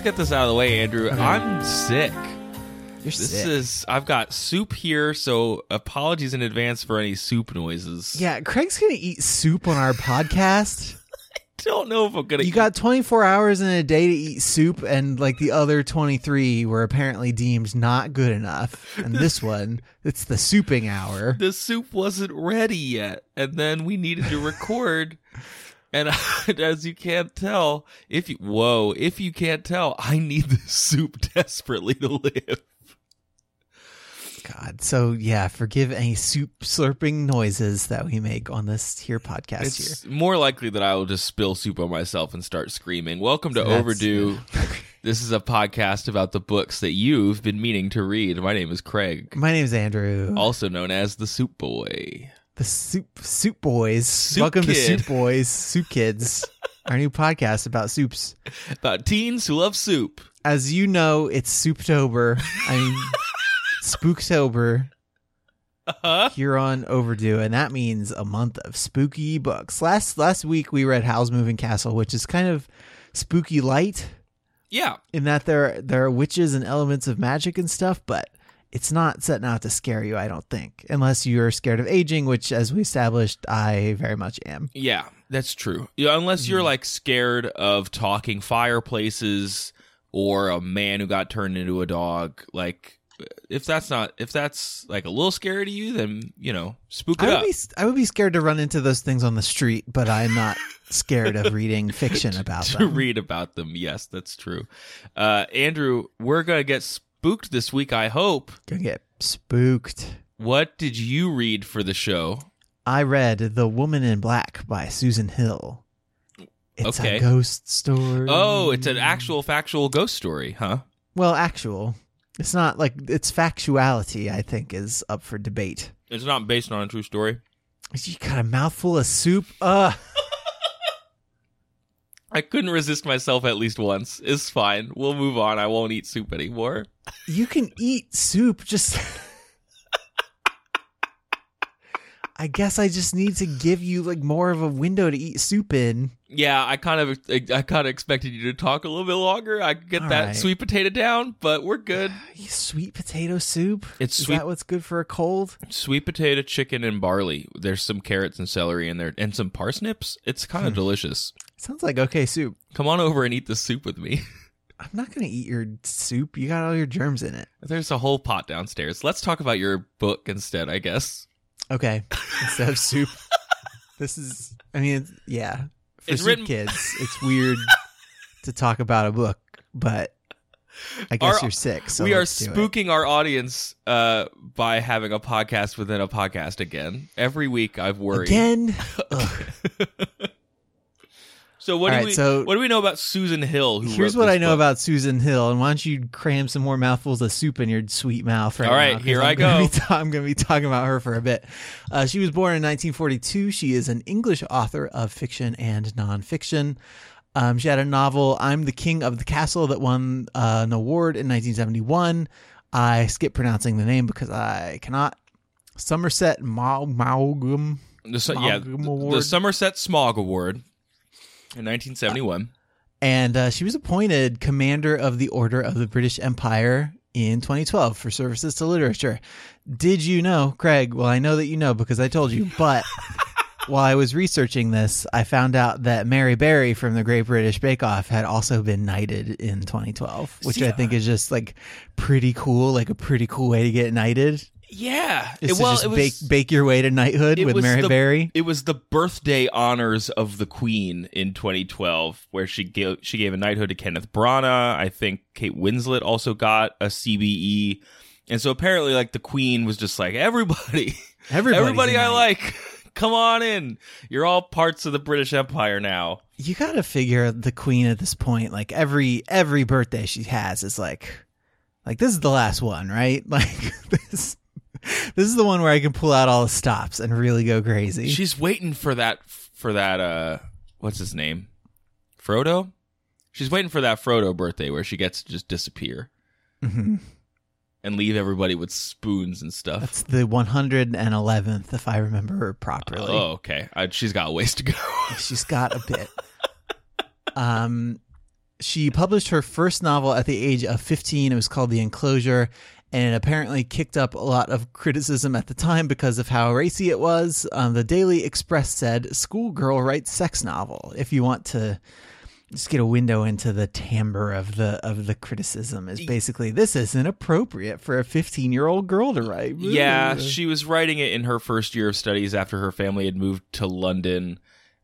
Let's get this out of the way, Andrew. I'm sick. You're This sick. is I've got soup here, so apologies in advance for any soup noises. yeah, Craig's gonna eat soup on our podcast. I don't know if I'm gonna. You got 24 hours in a day to eat soup, and like the other 23 were apparently deemed not good enough. And this one, it's the souping hour. the soup wasn't ready yet, and then we needed to record. And as you can't tell, if you whoa, if you can't tell, I need this soup desperately to live. God. So yeah, forgive any soup slurping noises that we make on this here podcast It's here. more likely that I will just spill soup on myself and start screaming. Welcome to That's- Overdue. this is a podcast about the books that you've been meaning to read. My name is Craig, My name is Andrew. also known as the Soup Boy. The soup soup boys. Soup Welcome to Soup Boys, Soup Kids, our new podcast about soups. About teens who love soup. As you know, it's Souptober. I mean, Spooktober. Uh-huh. Here on Overdue, and that means a month of spooky books. Last last week we read Howl's Moving Castle, which is kind of spooky light Yeah. in that there there are witches and elements of magic and stuff, but it's not setting out to scare you, I don't think. Unless you're scared of aging, which as we established, I very much am. Yeah, that's true. Yeah, unless Mm-hmm. you're like scared of talking fireplaces or a man who got turned into a dog, like if that's not if that's like a little scary to you, then you know, spook it I would up. be I would be scared to run into those things on the street, but I'm not scared of reading fiction about to them. read about them. Yes, that's true. Uh, Andrew, we're gonna get spooked this week. I hope. Gonna get spooked. What did you read for the show? I read The Woman in Black by Susan Hill. It's Okay. a ghost story. Oh, it's an actual factual ghost story, huh? well, actual. It's not like its factuality. I think is up for debate. It's not based on a true story. You got a mouthful of soup. Uh I couldn't resist myself at least once. It's fine. We'll move on. I won't eat soup anymore. you can eat soup. Just. I guess I just need to give you like more of a window to eat soup in. Yeah, I kind of I kind of expected you to talk a little bit longer. I could get All that right. sweet potato down, but we're good. Sweet potato soup. It's Is sweet- that what's good for a cold? Sweet potato, chicken, and barley. There's some carrots and celery in there, and some parsnips. It's kind Hmm. of delicious. Sounds like okay soup. Come on over and eat the soup with me. I'm not gonna eat your soup. You got all your germs in it. There's a whole pot downstairs. Let's talk about your book instead, I guess. Okay, instead of soup, this is. I mean, it's, yeah, for It's soup written- kids, it's weird to talk about a book, but I guess Our- you're sick. So we are spooking our audience uh, by having a podcast within a podcast again. Every week, I've worried. again. So what All do right, we so- what do we know about Susan Hill? Who Here's what I know book? about Susan Hill, and why don't you cram some more mouthfuls of soup in your sweet mouth right All right, now, here I'm I gonna go. ta- I'm going to be talking about her for a bit. Uh, she was born in 1942. She is an English author of fiction and nonfiction. Um, she had a novel, I'm the King of the Castle, that won uh, an award in 1971. I skip pronouncing the name because I cannot. Somerset Maugham. The, yeah, the Somerset Smog Award in 1971. and uh, she was appointed commander of the Order of the British Empire in 2012 for services to literature. Did you know, Craig? Well, I know that you know because I told you, but while I was researching this, I found out that Mary Berry from the Great British Bake Off had also been knighted in 2012, which See, I think is just like pretty cool, like a pretty cool way to get knighted. Yeah, Is It- well, just it was, bake bake your way to knighthood with Mary the- Berry. It was the birthday honors of the Queen in 2012, where she gave she gave a knighthood to Kenneth Branagh. I think Kate Winslet also got a CBE, and so apparently, like the Queen was just like everybody. Everybody I like, come on in. You're all parts of the British Empire now. You got to figure the queen at this point. Like every every birthday she has is like, like this is the last one, right? Like this. This is the one where I can pull out all the stops and really go crazy. She's waiting for that for that uh what's his name? Frodo? She's waiting for that Frodo birthday where she gets to just disappear Mhm. and leave everybody with spoons and stuff. That's the 111th, if I remember properly. Oh, okay. I, she's got a ways to go. She's got a bit. um, she published her first novel at the age of 15. It was called The Enclosure, and it apparently kicked up a lot of criticism at the time because of how racy it was. Um, the Daily Express said, "Schoolgirl writes sex novel." If you want to just get a window into the timbre of the of the criticism, is basically this isn't appropriate for a 15 year old girl to write. yeah, she was writing it in her first year of studies after her family had moved to London.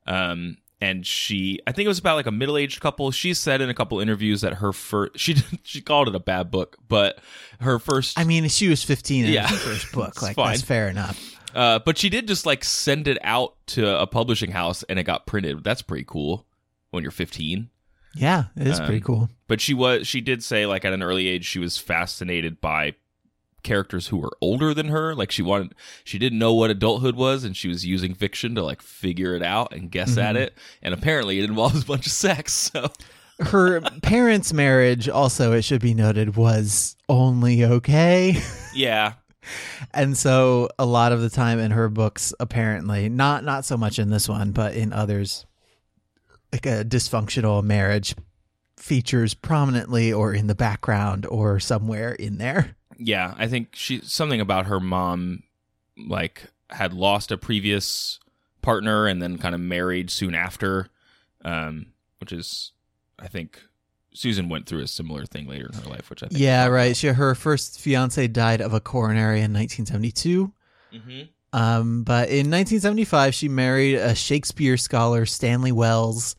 Um, and she, I think it was about like a middle aged couple. She said in a couple interviews that her first, she she called it a bad book, but her first, I mean, she was 15 in Yeah. her first book. Like fine. that's fair enough. uh, but she did just like send it out to a publishing house and it got printed. That's pretty cool when you're 15. Yeah, it is pretty Um, cool. But she was, she did say like at an early age she was fascinated by characters who were older than her. Like she wanted, she didn't know what adulthood was, and she was using fiction to like figure it out and guess at mm-hmm. it. And apparently, it involves a bunch of sex. So Her parents' marriage, also, it should be noted, was only okay. yeah, and so a lot of the time in her books, apparently, not not so much in this one, but in others, like a dysfunctional marriage features prominently or in the background or somewhere in there. Yeah. I think she something about her mom, like had lost a previous partner and then kind of married soon after, um, which is, I think. Susan went through a similar thing later in her life, which I think. Yeah, right. She, her first fiance died of a coronary in 1972. hmm Um, but in 1975, she married a Shakespeare scholar, Stanley Wells,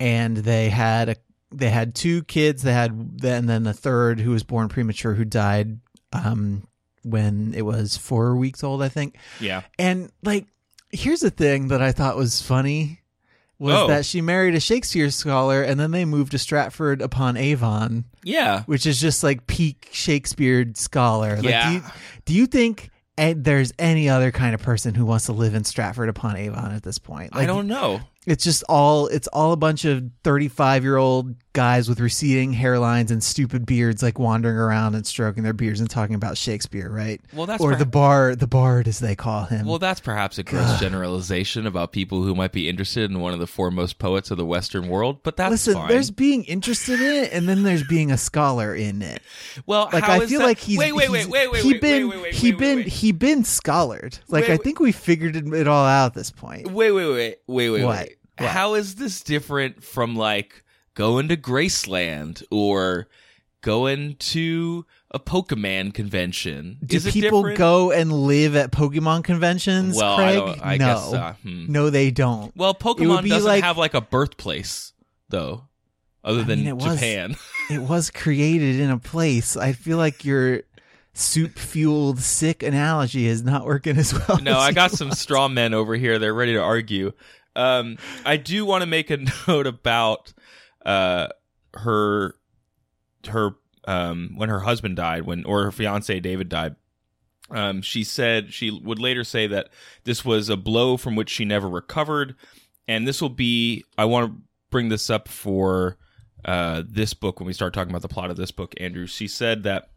and they had a, they had two kids. They had and then a third, who was born premature, who died um, when it was four weeks old, I think. Yeah. And like, here's the thing that I thought was funny was Oh. that she married a Shakespeare scholar, and then they moved to Stratford upon Avon, Yeah. which is just like peak Shakespeare scholar. Like, Yeah. do you, do you think there's any other kind of person who wants to live in Stratford upon Avon at this point? I don't know. It's just all it's all a bunch of 35 year old guys with receding hairlines and stupid beards, like wandering around and stroking their beards and talking about Shakespeare, right? Well, that's or perha- the bar, the bard as they call him. Well, that's perhaps a gross generalization about people who might be interested in one of the foremost poets of the Western world, but that's Listen, fine. there's being interested in it, and then there's being a scholar in it. well, Like I feel that- like he's wait, wait, he's- wait, wait, wait, he wait, been wait, wait, he been he been scholared. Like Wait, I think we figured it, it all out at this point. wait, wait, wait, wait, wait, What? wait. What? How is this different from like going to Graceland or going to a Pokemon convention? Do is people go and live at Pokemon conventions, Well, I Craig? don't- I no, guess, uh, hmm. no, they don't. Well, Pokemon doesn't like- have like a birthplace though, other I than mean, it was- Japan. It was created in a place. I feel like your soup fueled sick analogy is not working as well. no, as I got want. some straw men over here. They're ready to argue. Um, I do want to make a note about uh, her her um, when her husband died, when or her fiance David died. Um, she said she would later say that this was a blow from which she never recovered, and this will be. I want to bring this up for uh, this book when we start talking about the plot of this book. Andrew, she said that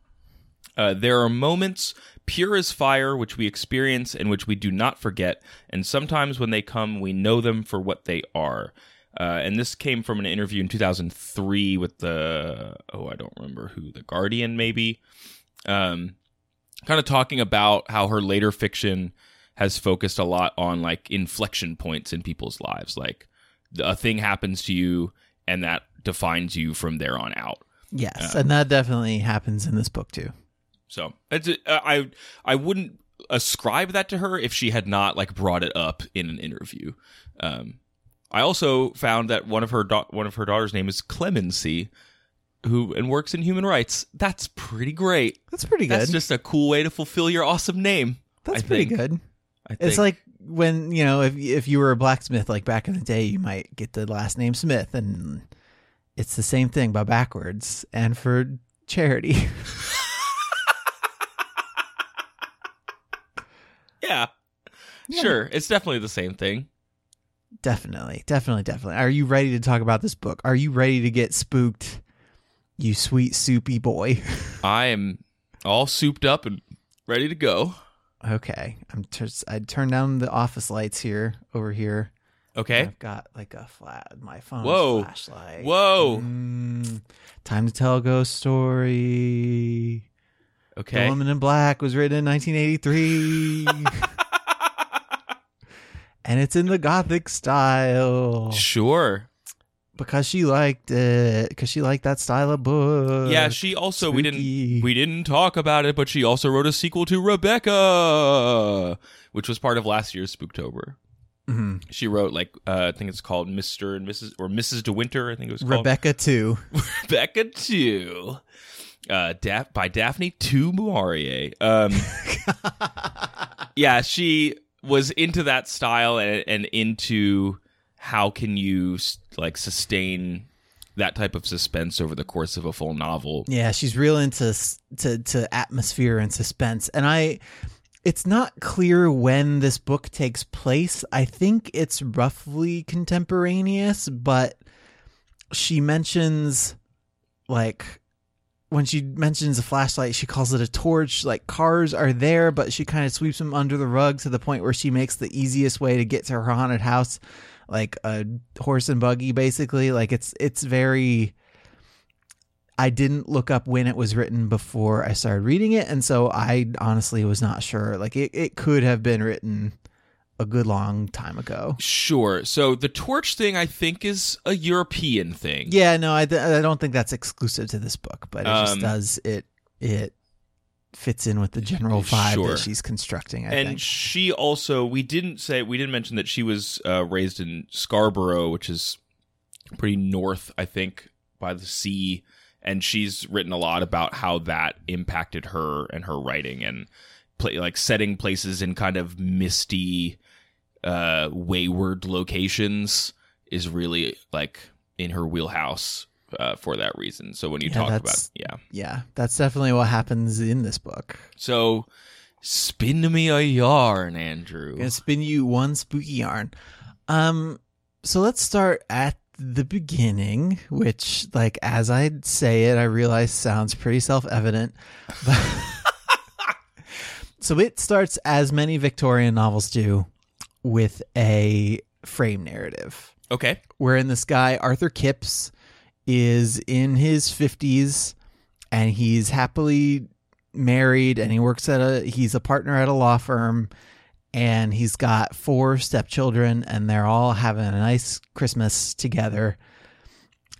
uh, there are moments pure as fire which we experience and which we do not forget, and sometimes when they come, we know them for what they are. Uh, and this came from an interview in 2003 with the oh I don't remember who the Guardian maybe, um, kind of talking about how her later fiction has focused a lot on like inflection points in people's lives, like a thing happens to you and that defines you from there on out. Yes, and that definitely happens in this book too. So it's, uh, I I wouldn't ascribe that to her if she had not like brought it up in an interview. Um, I also found that one of her da- one of her daughter's name is Clemency, who and works in human rights. That's pretty great. That's pretty good. That's just a cool way to fulfill your awesome name. That's I pretty think. good. I think. It's like when you know if if you were a blacksmith like back in the day, you might get the last name Smith, and it's the same thing but backwards. And for charity, yeah. Sure, it's definitely the same thing. Definitely, definitely, definitely. Are you ready to talk about this book? Are you ready to get spooked? You sweet soupy boy. I am all souped up and ready to go. okay, I'm. T- I turned down the office lights here over here. Okay. I've got like a flat my phone Whoa. flashlight. Whoa. Mm, time to tell a ghost story. Okay, the Woman in Black was written in 1983. and it's in the gothic style Sure. because she liked it because she liked that style of book. Yeah, she also we didn't we didn't talk about it, but she also wrote a sequel to Rebecca, which was part of last year's Spooktober. Mhm. She wrote like uh, I think it's called Mister and Mrs. or Mrs. De Winter. I think it was called Rebecca too. Rebecca two, uh, Daph- by Daphne du Maurier. Um, yeah, she was into that style and, and into how can you like sustain that type of suspense over the course of a full novel. Yeah, she's real into to to atmosphere and suspense. And I it's not clear when this book takes place. I think it's roughly contemporaneous, but she mentions like when she mentions a flashlight, she calls it a torch. Like cars are there, but she kind of sweeps them under the rug to the point where she makes the easiest way to get to her haunted house, like a horse and buggy, basically. Like it's it's very. I didn't look up when it was written before I started reading it, and so I honestly was not sure. Like it, it could have been written a good long time ago. Sure. So the torch thing, I think, is a European thing. Yeah, no, I, th- I don't think that's exclusive to this book, but it Um, just does it it fits in with the general vibe Sure. that she's constructing. I and think. she also we didn't say we didn't mention that she was uh, raised in Scarborough, which is pretty north, I think, by the sea. And she's written a lot about how that impacted her and her writing and play, like setting places in kind of misty, uh, wayward locations is really like in her wheelhouse uh, for that reason. So when you Yeah, talk about yeah, yeah, that's definitely what happens in this book. so spin me a yarn, Andrew. I'm gonna spin you one spooky yarn. Um, so let's start at the beginning, which, like, as I say it, I realize sounds pretty self-evident. But so it starts as many Victorian novels do, with a frame narrative Okay. wherein this guy Arthur Kipps is in his 50s and he's happily married and he works at a he's a partner at a law firm and he's got four stepchildren and they're all having a nice Christmas together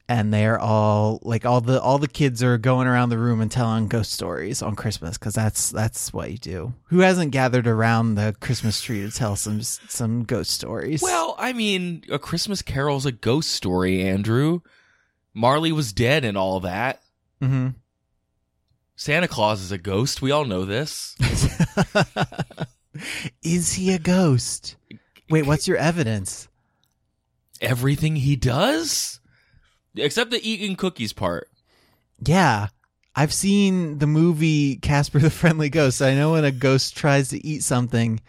and they're all like all the all the kids are going around the room and telling ghost stories on Christmas cuz that's that's what you do. Who hasn't gathered around the Christmas tree to tell some some ghost stories? Well, I mean, A Christmas Carol's a ghost story, Andrew. Marley was dead and all that. mhm. Santa Claus is a ghost. We all know this. Is he a ghost? Wait, what's your evidence? Everything he does? Except the eating cookies part. Yeah. I've seen the movie Casper the Friendly Ghost. I know when a ghost tries to eat something,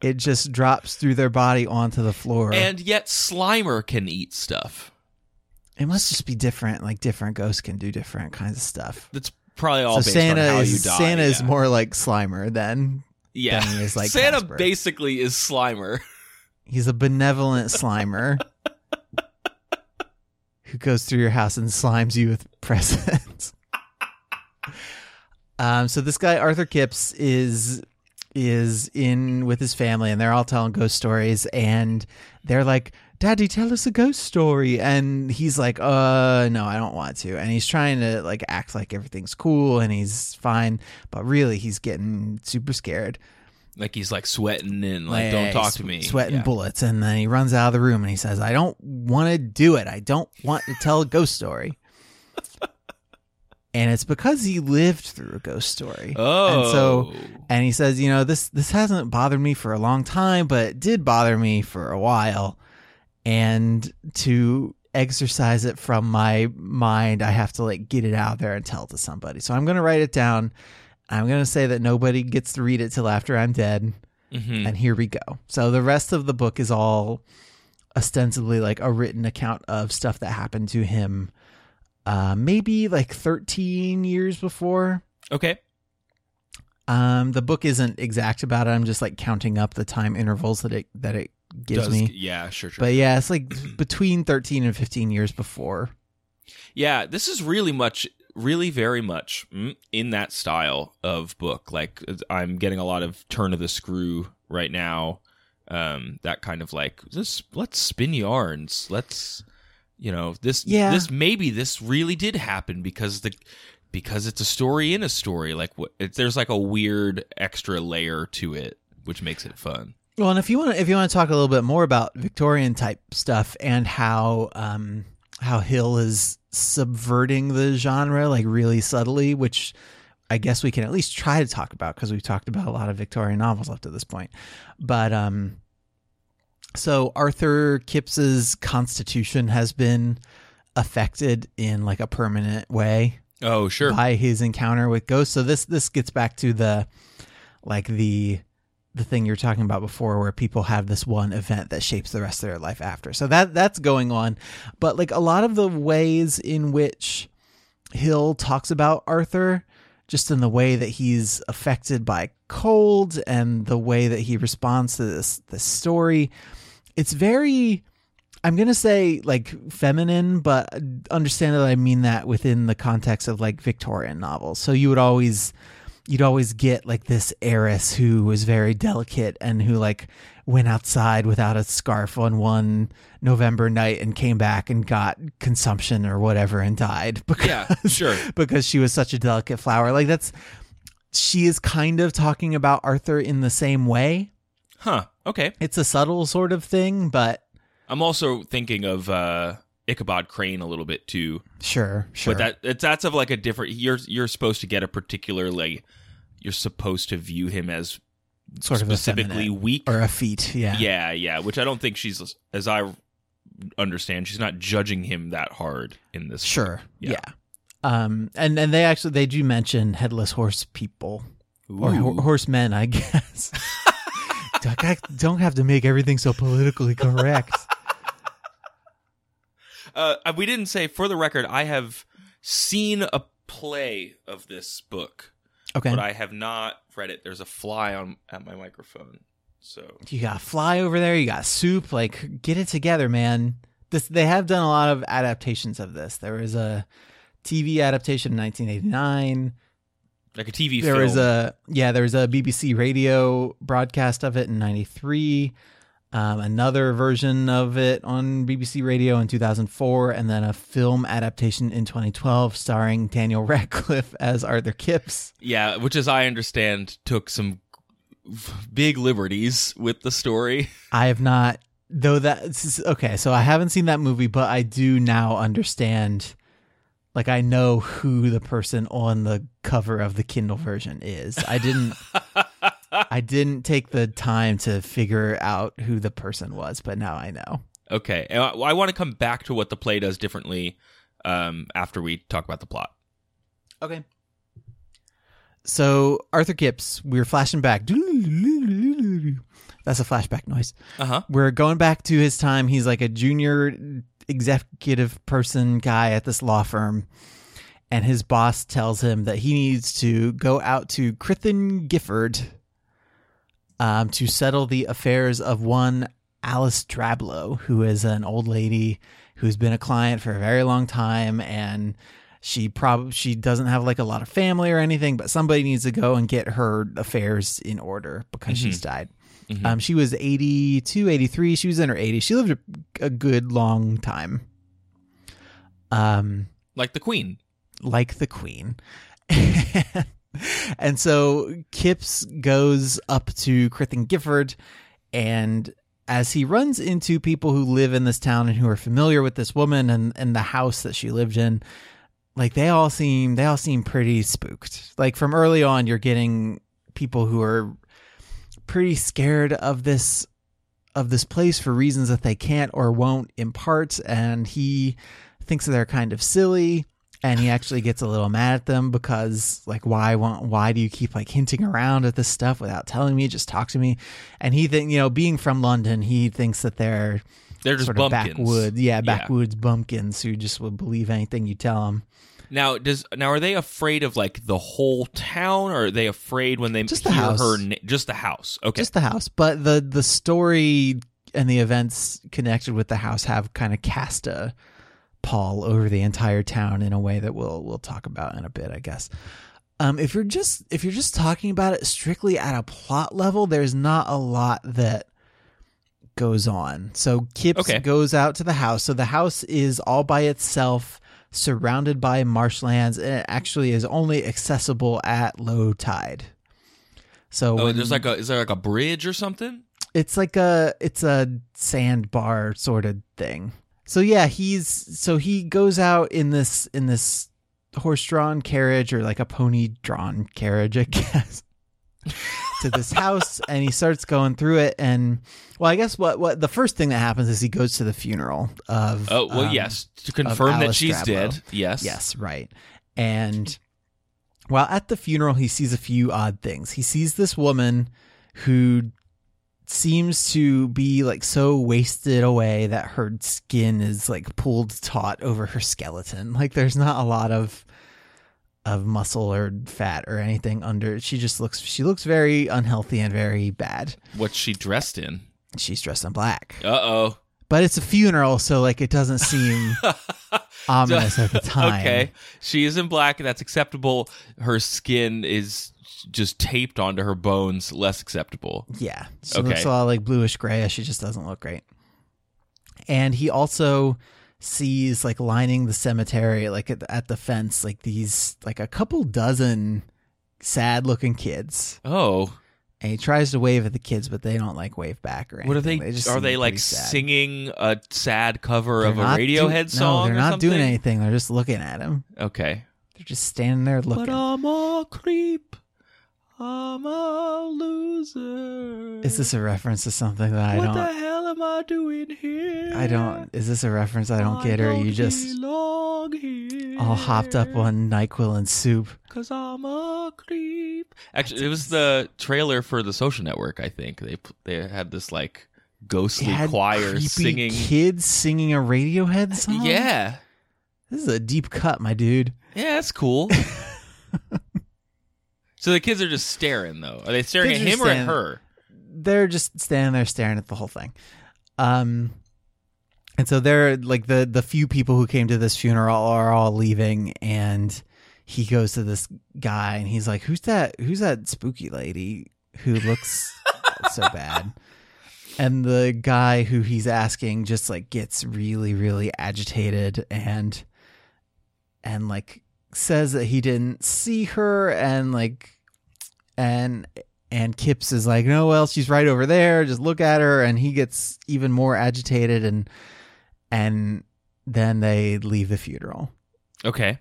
it just drops through their body onto the floor. And yet Slimer can eat stuff. it must just be different. Like different ghosts can do different kinds of stuff. That's probably all so based Santa on how is you die. Santa is more like Slimer than yeah. than he is like Santa Casper. basically is Slimer. he's a benevolent Slimer who goes through your house and slimes you with presents. um, so this guy Arthur Kipps is is in with his family, and they're all telling ghost stories, and they're like, "Daddy, tell us a ghost story," and he's like, "Uh, no, I don't want to," and he's trying to like act like everything's cool and he's fine, but really he's getting super scared. Like he's like sweating and like, Like, don't talk to me. Sweating Yeah. bullets. And then he runs out of the room and he says, I don't want to do it. I don't want to tell a ghost story. and it's because he lived through a ghost story. Oh. and so oh. and he says, you know, this this hasn't bothered me for a long time, but it did bother me for a while, and to exercise it from my mind, I have to like get it out there and tell it to somebody. So I'm gonna write it down. I'm gonna say that nobody gets to read it till after I'm dead Mhm. and here we go. So the rest of the book is all ostensibly like a written account of stuff that happened to him uh maybe like 13 years before. okay. Um the book isn't exact about it. I'm just like counting up the time intervals that it that it gives Does- me. Yeah, sure, sure. But yeah, it's like between 13 and 15 years before. Yeah, this is really much, really very much mm, in that style of book. Like I'm getting a lot of turn of the screw right now. Um, that kind of like this. Let's spin yarns. Let's, you know, this. Yeah. This maybe this really did happen because the because it's a story in a story. Like what? There's like a weird extra layer to it, which makes it fun. Well, and if you want to, if you want to talk a little bit more about Victorian type stuff and how um, how Hill is subverting the genre like really subtly, which I guess we can at least try to talk about because we've talked about a lot of Victorian novels up to this point. But um, so Arthur Kipps's constitution has been affected in like a permanent way Oh, sure. by his encounter with ghosts. So this this gets back to the like the the thing you were talking about before where people have this one event that shapes the rest of their life after. So that that's going on. But like a lot of the ways in which Hill talks about Arthur just in the way that he's affected by cold and the way that he responds to this this story it's very I'm gonna say like feminine, but understand that I mean that within the context of like Victorian novels. So you would always you'd always get like this heiress who was very delicate and who like went outside without a scarf on one November night and came back and got consumption or whatever and died because Yeah, sure. because she was such a delicate flower. Like that's she is kind of talking about Arthur in the same way. Huh. Okay. It's a subtle sort of thing, but I'm also thinking of uh, Ichabod Crane a little bit too. sure, sure. But that it's that's of like a different. You're you're supposed to get a particular like. You're supposed to view him as sort of specifically effeminate. weak. or a feat, yeah. yeah, yeah. Which I don't think she's, as I understand, she's not judging him that hard in this. Sure. Yeah. Yeah. Um and and they actually they do mention headless horse people or ho- horsemen, I guess. I don't have to make everything so politically correct. Uh, we didn't say for the record. I have seen a play of this book, Okay. but I have not read it. There's a fly on at my microphone, so you got fly over there, you got soup, like get it together, man. This they have done a lot of adaptations of this. There was a TV adaptation in 1989. like a TV There film. was a yeah, there was a BBC radio broadcast of it in '93. Um, another version of it on BBC Radio in 2004, and then a film adaptation in 2012 starring Daniel Radcliffe as Arthur Kipps. Yeah, which, as I understand, took some big liberties with the story. I have not, though. That okay. So I haven't seen that movie, but I do now understand. Like I know who the person on the cover of the Kindle version is. I didn't. I didn't take the time to figure out who the person was, but now I know. Okay, I, I want to come back to what the play does differently um, after we talk about the plot. Okay. So Arthur Kipps, we're flashing back. That's a flashback noise. Uh huh. We're going back to his time. He's like a junior executive person guy at this law firm. And his boss tells him that he needs to go out to Crythin Gifford um, to settle the affairs of one Alice Drablow, who is an old lady who's been a client for a very long time. And she probably she doesn't have like a lot of family or anything, but somebody needs to go and get her affairs in order because she's died. Mhm. Um, she was 82, 83. She was in her 80s. She lived a, a good long time. Um, Like the Queen. like the queen. and so Kipps goes up to Crythin Gifford, and as he runs into people who live in this town and who are familiar with this woman and, and the house that she lived in, like they all seem they all seem pretty spooked. Like from early on, you're getting people who are pretty scared of this of this place for reasons that they can't or won't impart, and he thinks that they're kind of silly. And he actually gets a little mad at them because, like, why won't, why do you keep like hinting around at this stuff without telling me? Just talk to me. And he think, you know, being from London, he thinks that they're They're just sort bumpkins. of backwoods, yeah, backwoods bumpkins who just will believe anything you tell them. Now, does now are they afraid of like the whole town, or are they afraid when they Just the hear house. her? Na- just the house. Okay. Just the house, but the the story and the events connected with the house have kind of cast a pall over the entire town in a way that we'll we'll talk about in a bit, I guess. Um, if you're just if you're just talking about it strictly at a plot level, there's not a lot that goes on. So Kipps Okay. goes out to the house. So the house is all by itself, surrounded by marshlands, and it actually is only accessible at low tide. So oh, when- there's like a is there like a bridge or something? it's like a it's a sandbar sort of thing. So yeah, he's so he goes out in this in this horse-drawn carriage or like a pony-drawn carriage, I guess, to this house, and he starts going through it. And well, I guess what what the first thing that happens is he goes to the funeral of. Oh well, um, yes. To confirm that she's Drablow. dead. Yes. Yes, right. And while at the funeral, he sees a few odd things. He sees this woman who seems to be like so wasted away that her skin is like pulled taut over her skeleton. Like there's not a lot of of muscle or fat or anything under. She just looks she looks very unhealthy and very bad. What's she dressed in? She's dressed in black. Uh oh. But it's a funeral, so like it doesn't seem ominous at the time. Okay. She is in black, and that's acceptable. Her skin is just taped onto her bones, less acceptable. Yeah. She Okay. looks a lot like bluish gray. She just doesn't look great. And he also sees like lining the cemetery, like at the, at the fence, like these, like a couple dozen sad looking kids. Oh, And he tries to wave at the kids, but they don't like wave back or anything. what are they? just are they like sad. singing a sad cover They're of a Radiohead do- song? No, they're not something? doing anything. They're just looking at him. Okay. They're just standing there looking. But I'm a creep. I'm a loser. Is this a reference to something that I what don't? What the hell am I doing here? I don't. Is this a reference I don't get, or are you just here. all hopped up on Nyquil and soup? Cause I'm a creep. Actually, it was the trailer for the Social Network. I think they they had this like ghostly It had choir singing. kids singing a Radiohead uh, song. Yeah, this is a deep cut, my dude. yeah, that's cool. so the kids are just staring though. Are they staring Kids at him or at her? They're just standing there staring at the whole thing. Um, and so they're like the the few people who came to this funeral are all leaving, and he goes to this guy and he's like, "Who's that? Who's that spooky lady who looks so bad?" And the guy who he's asking just like gets really really agitated and and like says that he didn't see her and like and and Kipps is like, "No, well, she's right over there. Just look at her." And he gets even more agitated and and then they leave the funeral. Okay.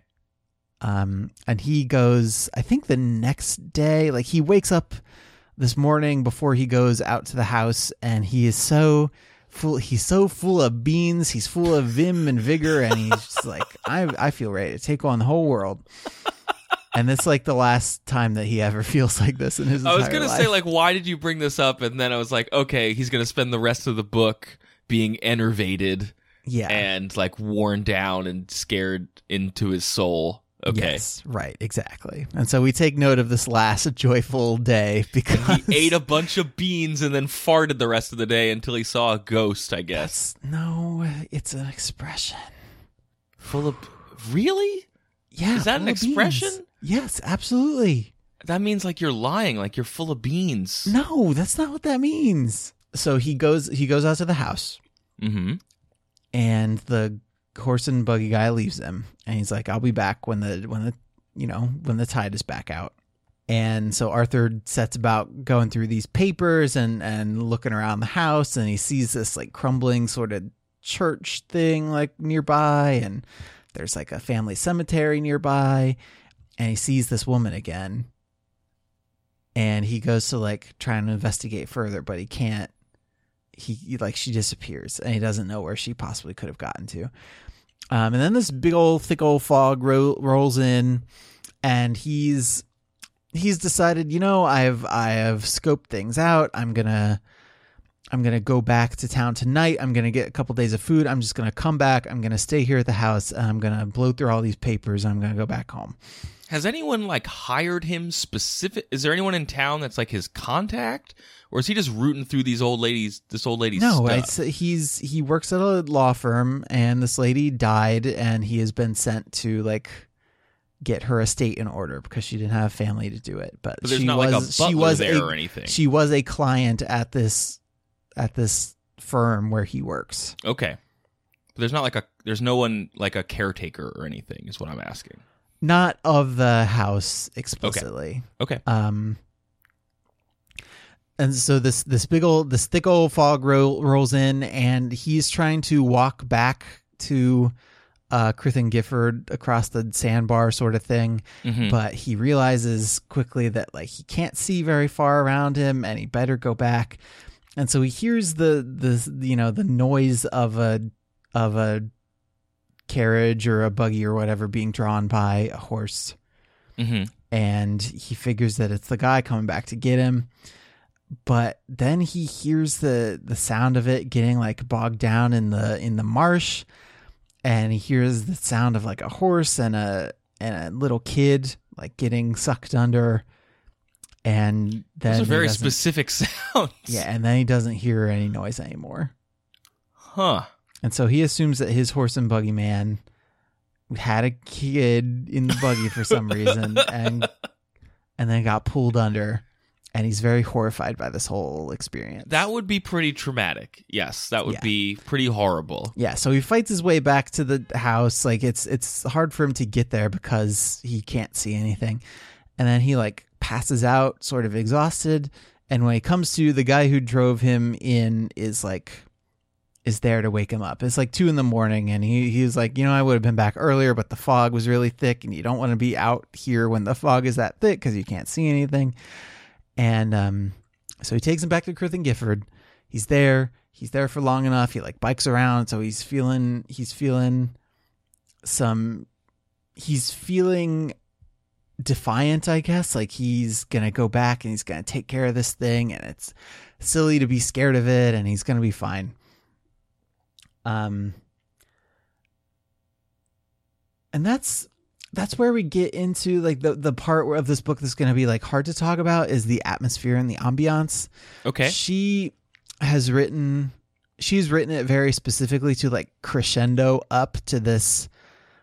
Um, and he goes, I think the next day, like he wakes up this morning before he goes out to the house, and he is so full. He's so full of beans. He's full of vim and vigor, and he's just like, I, I feel ready to take on the whole world. And it's like the last time that he ever feels like this in his. I was gonna life. say like, why did you bring this up? And then I was like, okay, he's gonna spend the rest of the book being enervated yeah, and like worn down and scared into his soul. Okay. Yes, right, exactly. And so we take note of this last joyful day because He ate a bunch of beans and then farted the rest of the day until he saw a ghost, I guess. no, it's an expression. Full of Really? Yeah, Is that an full of beans. expression? Yes, absolutely. That means like you're lying, like you're full of beans. No, that's not what that means. So he goes he goes out to the house Mm-hmm. and the horse and buggy guy leaves them and he's like I'll be back when the when the you know, when the tide is back out. And so Arthur sets about going through these papers and and looking around the house and he sees this like crumbling sort of church thing like nearby and there's like a family cemetery nearby, and he sees this woman again. And he goes to like try and investigate further, but he can't. He, like she disappears, and he doesn't know where she possibly could have gotten to. Um, and then this big old thick old fog ro- rolls in, and he's he's decided, you know, I've I have scoped things out. I'm gonna I'm gonna go back to town tonight. I'm gonna get a couple days of food. I'm just gonna come back. I'm gonna stay here at the house. I'm gonna blow through all these papers. I'm gonna go back home. Has anyone like hired him specific? Is there anyone in town that's like his contact, or is he just rooting through these old ladies? This old lady's No, he's he works at a law firm, and this lady died, and he has been sent to like get her estate in order because she didn't have family to do it. But, But there's she not like a was she was there a, or anything. She was a client at this at this firm where he works. okay. But there's not like a there's no one like a caretaker or anything. Is what I'm asking. Not of the house explicitly. Okay. okay. Um, and so this this big old this thick old fog ro- rolls in, and he's trying to walk back to uh, Crythin Gifford across the sandbar sort of thing, Mhm. but he realizes quickly that like he can't see very far around him, and he better go back. And so he hears the the you know the noise of a of a carriage or a buggy or whatever being drawn by a horse. Hmm and he figures that it's the guy coming back to get him. But then he hears the the sound of it getting like bogged down in the in the marsh. And he hears the sound of like a horse and a and a little kid like getting sucked under and then Those are very specific sounds. yeah and then he doesn't hear any noise anymore Huh. and so he assumes that his horse and buggy man had a kid in the buggy for some reason and and then got pulled under and he's very horrified by this whole experience. That would be pretty traumatic. Yes, that would Yeah. be pretty horrible. yeah, so he fights his way back to the house. Like it's it's hard for him to get there because he can't see anything. And then he like passes out sort of exhausted and when he comes to the guy who drove him in is like is there to wake him up. It's like two in the morning, and he he's like, you know, I would have been back earlier, but the fog was really thick, and you don't want to be out here when the fog is that thick because you can't see anything. And um, so he takes him back to Crythin Gifford. He's there. He's there for long enough. He like bikes around, so he's feeling he's feeling some. He's feeling defiant, I guess. Like he's gonna go back and he's gonna take care of this thing, and it's silly to be scared of it, and he's gonna be fine. Um, and that's that's where we get into like the the part of this book that's going to be like hard to talk about is the atmosphere and the ambiance. Okay. She has written she's written it very specifically to like crescendo up to this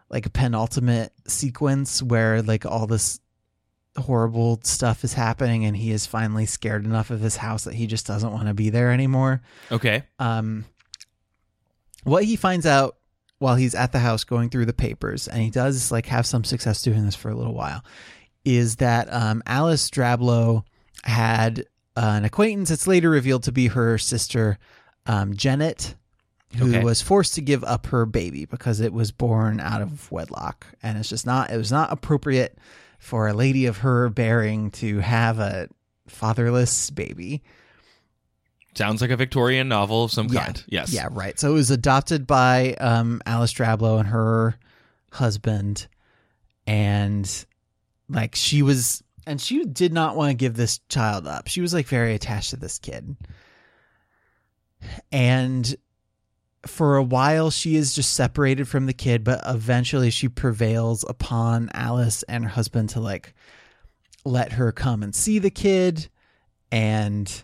like a penultimate sequence where like all this horrible stuff is happening and he is finally scared enough of his house that he just doesn't want to be there anymore Okay. um, what he finds out while he's at the house going through the papers, and he does like have some success doing this for a little while, is that um, Alice Drablow had an acquaintance. It's later revealed to be her sister, um, Janet, who Okay. was forced to give up her baby because it was born out of wedlock, and it's just not. It was not appropriate for a lady of her bearing to have a fatherless baby. Sounds like a Victorian novel of some Yeah. kind. Yes. Yeah, right. So it was adopted by um, Alice Drablow and her husband, and like she was, and she did not want to give this child up. She was like very attached to this kid, and for a while she is just separated from the kid, but eventually she prevails upon Alice and her husband to like let her come and see the kid, and.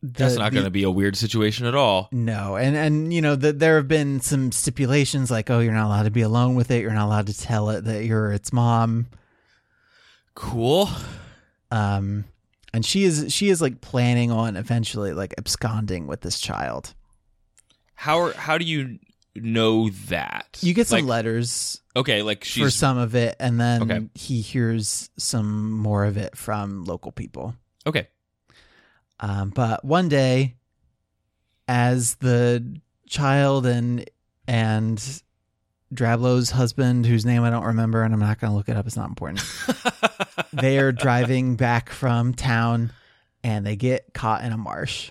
That's not going to be a weird situation at all. no, and and you know that there have been some stipulations like, oh, you're not allowed to be alone with it. You're not allowed to tell it that you're its mom. Cool. Um, and she is she is like planning on eventually like absconding with this child. How are, how do you know that? You get some like, letters Okay, like for some of it, and then Okay. he hears some more of it from local people. okay. Um, but one day, as the child and and Drablow's husband, whose name I don't remember, and I'm not going to look it up. It's not important. they are driving back from town, and they get caught in a marsh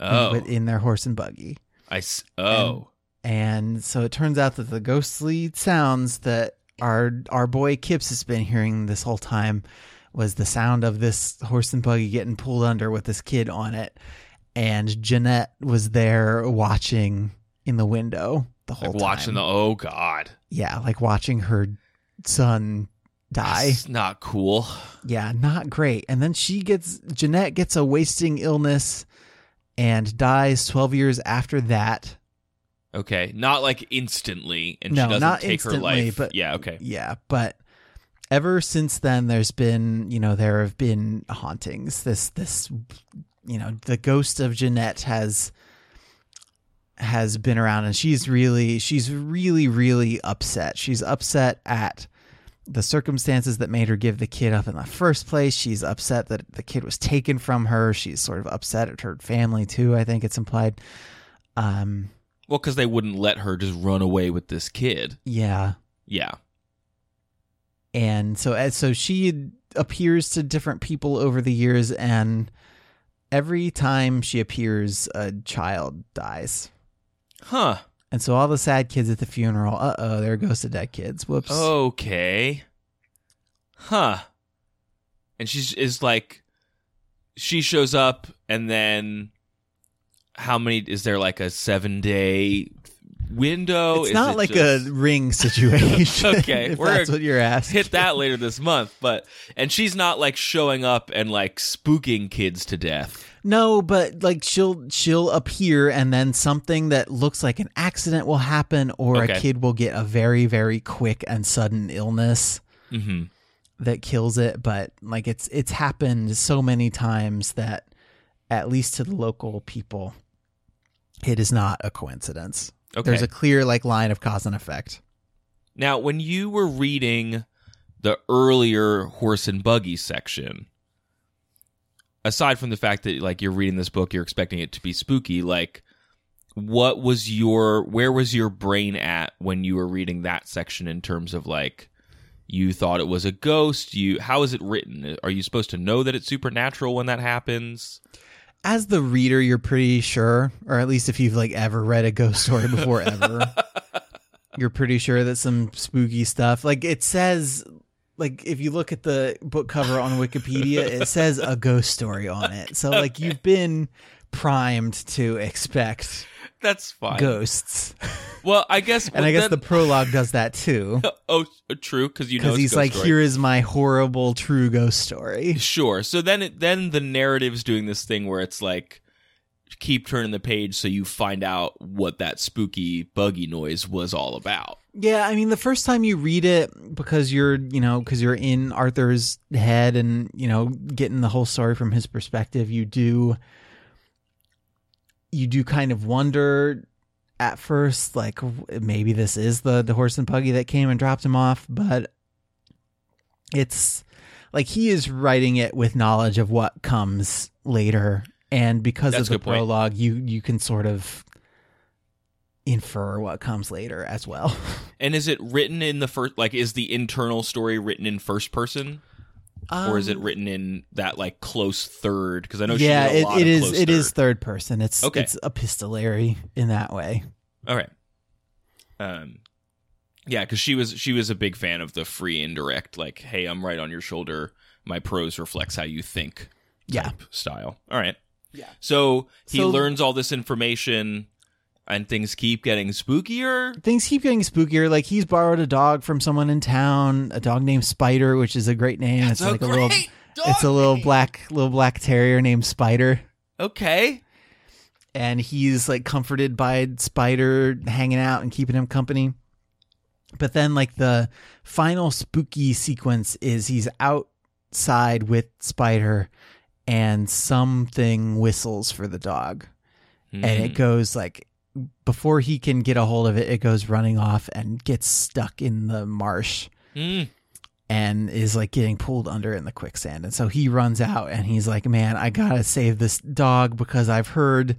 Oh, with- in their horse and buggy. I s- oh. And so it turns out that the ghostly sounds that our our boy Kipps has been hearing this whole time was the sound of this horse and buggy getting pulled under with this kid on it. And Jennet was there watching in the window the whole like watching time. the oh god, yeah, like watching her son die. That's not cool. Yeah, not great. And then she gets Jennet gets a wasting illness and dies 12 years after that. Okay, not like instantly, and No, she doesn't not take her life. but- yeah, okay. Yeah, but ever since then there's been, you know, there have been hauntings. This this you know, the ghost of Jennet has has been around and she's really she's really really upset. She's upset at the circumstances that made her give the kid up in the first place. She's upset that the kid was taken from her. She's sort of upset at her family too, I think it's implied. Um Well, because they wouldn't let her just run away with this kid. yeah. Yeah. and so as so she appears to different people over the years and every time she appears a child dies Huh. And so all the sad kids at the funeral uh-oh there goes the dead kids whoops Okay. Huh. And she's is like she shows up and then how many is there like a 7 day window? it's Is not it like just- a ring situation Okay, we're that's what you're asking hit that later this month, but and she's not like showing up and like spooking kids to death. No but like she'll she'll appear and then something that looks like an accident will happen or Okay. a kid will get a very very quick and sudden illness Mhm. that kills it but like it's it's happened so many times that at least to the local people it is not a coincidence Okay. there's a clear like line of cause and effect Now, when you were reading the earlier horse and buggy section, aside from the fact that like you're reading this book, you're expecting it to be spooky, like what was your where was your brain at when you were reading that section in terms of like you thought it was a ghost, you how is it written? Are you supposed to know that it's supernatural when that happens? as the reader you're pretty sure or at least if you've like ever read a ghost story before ever you're pretty sure that some spooky stuff like it says like if you look at the book cover on wikipedia it says a ghost story on it so like you've been primed to expect That's fine. ghosts Well, I guess and I guess then- the prologue does that too oh uh, true because you know he's like story. here is my horrible true ghost story Sure. So then, it, then the narrative's doing this thing where it's like, keep turning the page so you find out what that spooky buggy noise was all about. Yeah, I mean the first time you read it because you're, you know, because you're in Arthur's head and, you know, getting the whole story from his perspective, you do you do kind of wonder at first like maybe this is the the horse and buggy that came and dropped him off, but it's like he is writing it with knowledge of what comes later and because That's of the good point. prologue you you can sort of infer what comes later as well. And is it written in the first, like, is the internal story written in first person? or is it Um, written in that, like, close third? Because I know yeah, it, lot it of is. It is third. third person. It's Okay. it's epistolary in that way. All right. Um, yeah, because she was she was a big fan of the free indirect, like, "Hey, I'm right on your shoulder. My prose reflects how you think." Yeah. style. All right. Yeah. So he So- learns all this information, and things keep getting spookier. Things keep getting spookier. Like he's borrowed a dog from someone in town, a dog named Spider, which is a great name. That's it's a like a little, it's a little name. black, little black terrier named Spider, Okay. and he's like comforted by Spider hanging out and keeping him company. But then, like the final spooky sequence is he's outside with Spider, and something whistles for the dog. and it Hmm. goes like before he can get a hold of it it goes running off and gets stuck in the marsh Hmm. and is like getting pulled under in the quicksand. And so he runs out and he's like, "Man, I got to save this dog because I've heard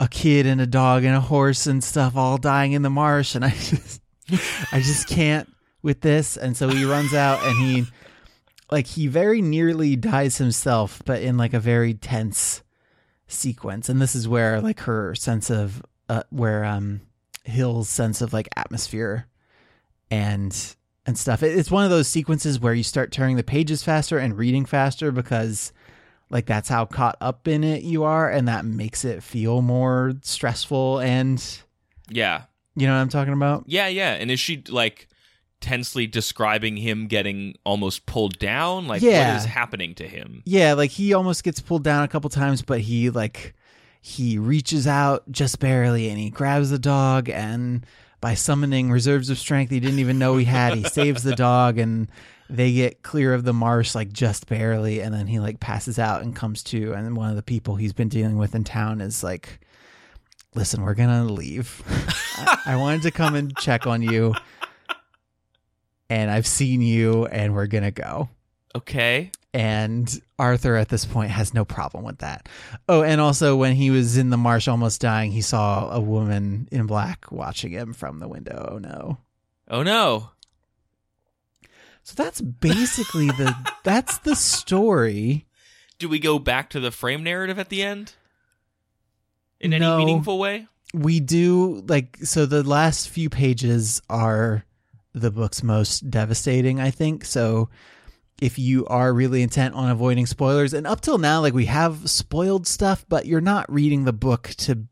a kid and a dog and a horse and stuff all dying in the marsh and I just I just can't with this." And so he runs out and he like he very nearly dies himself, but in like a very tense sequence. And this is where like her sense of uh, where um Hill's sense of like atmosphere and and stuff. It- It's one of those sequences where you start turning the pages faster and reading faster because like that's how caught up in it you are and that makes it feel more stressful and Yeah. you know what I'm talking about? Yeah, yeah. And is she like tensely describing him getting almost pulled down? Like Yeah. what is happening to him? Yeah, like he almost gets pulled down a couple times, but he like he reaches out just barely and he grabs the dog and by summoning reserves of strength he didn't even know he had, he saves the dog and they get clear of the marsh like just barely and then he like passes out and comes to and one of the people he's been dealing with in town is like listen we're gonna leave I, I wanted to come and check on you and i've seen you and we're gonna go Okay. and Arthur at this point has no problem with that. Oh, and also when he was in the marsh almost dying, he saw a woman in black watching him from the window. Oh no. Oh no. So that's basically the that's the story. Do we go back to the frame narrative at the end? In any No. meaningful way? We do like so the last few pages are the book's most devastating, I think. So if you are really intent on avoiding spoilers and up till now like we have spoiled stuff, but you're not reading the book to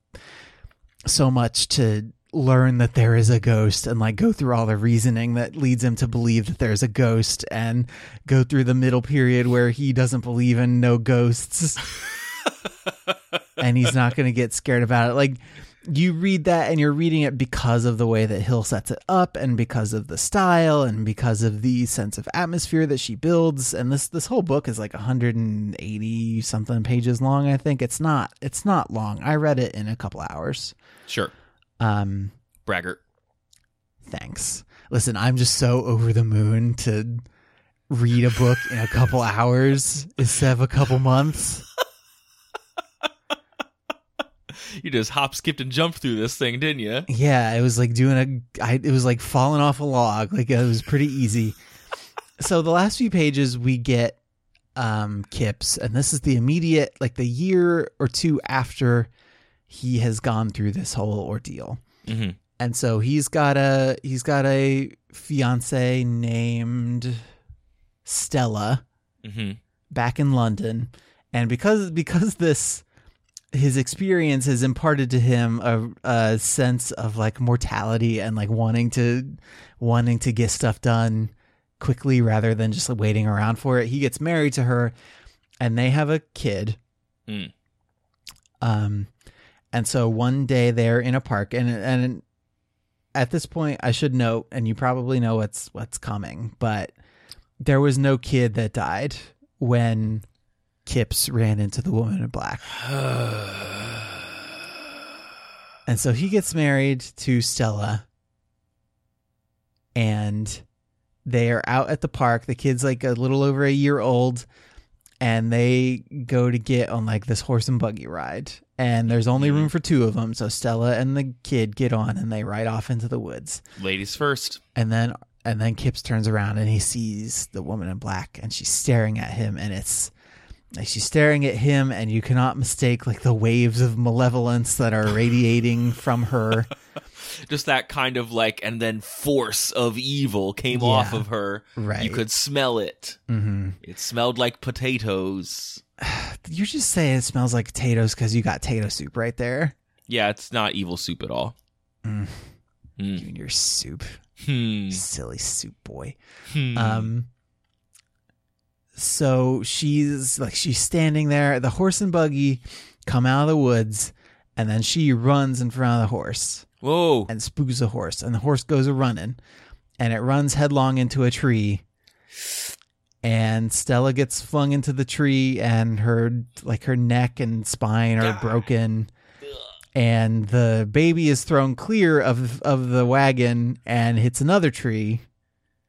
so much to learn that there is a ghost and like go through all the reasoning that leads him to believe that there's a ghost and go through the middle period where he doesn't believe in no ghosts and he's not going to get scared about it like you read that and you're reading it because of the way that Hill sets it up and because of the style and because of the sense of atmosphere that she builds. And this this whole book is like 180 something pages long I think. It's not it's not long. I read it in a couple hours. Sure. um Braggart. thanks. Listen I'm just so over the moon to read a book in a couple hours instead of a couple months You just hop, skipped, and jumped through this thing, didn't you? Yeah, it was like doing a. I, it was like falling off a log. Like it was pretty easy. so the last few pages we get um Kipps, and this is the immediate, like the year or two after he has gone through this whole ordeal, Mm-hmm. and so he's got a he's got a fiance named Stella Mm-hmm. back in London, and because because this his experience has imparted to him a, a sense of like mortality and like wanting to wanting to get stuff done quickly rather than just like waiting around for it. He gets married to her, and they have a kid. Mm. Um, and so one day they're in a park, and and at this point, I should note, and you probably know what's what's coming, but there was no kid that died when Kipps ran into the woman in black. And so he gets married to Stella, and they are out at the park. The kid's like a little over a year old, and they go to get on like this horse and buggy ride. And there's only room mm. for two of them. So Stella and the kid get on and they ride off into the woods. Ladies first. And then and then Kipps turns around and he sees the woman in black and she's staring at him and it's she's staring at him and you cannot mistake like the waves of malevolence that are radiating from her. Just that kind of like, and then force of evil came Yeah. off of her. Right. You could smell it. hmm It smelled like potatoes. You're just saying it smells like potatoes because you got tato soup right there. Yeah, it's not evil soup at all. Mm. Hmm. You and your soup. Hmm. Silly soup boy. Hmm. Um so she's like she's standing there, the horse and buggy come out of the woods, and then she runs in front of the horse Whoa. and spooks the horse, and the horse goes a running and it runs headlong into a tree. And Stella gets flung into the tree and her like her neck and spine are broken. And the baby is thrown clear of of the wagon and hits another tree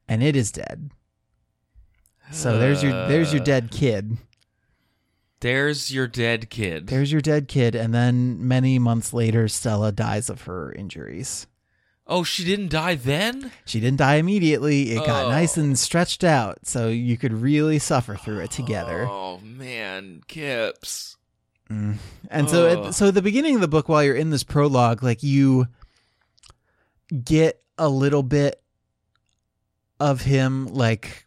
and it is dead. So there's your there's your uh, dead kid. There's your dead kid. There's your dead kid, and then many months later, Stella dies of her injuries. oh, she didn't die then? She didn't die immediately. It got Oh. nice and stretched out, so you could really suffer through it together. Oh man, Kipps. Mm. And so, at, so at the beginning of the book, while you're in this prologue, like you get a little bit of him, like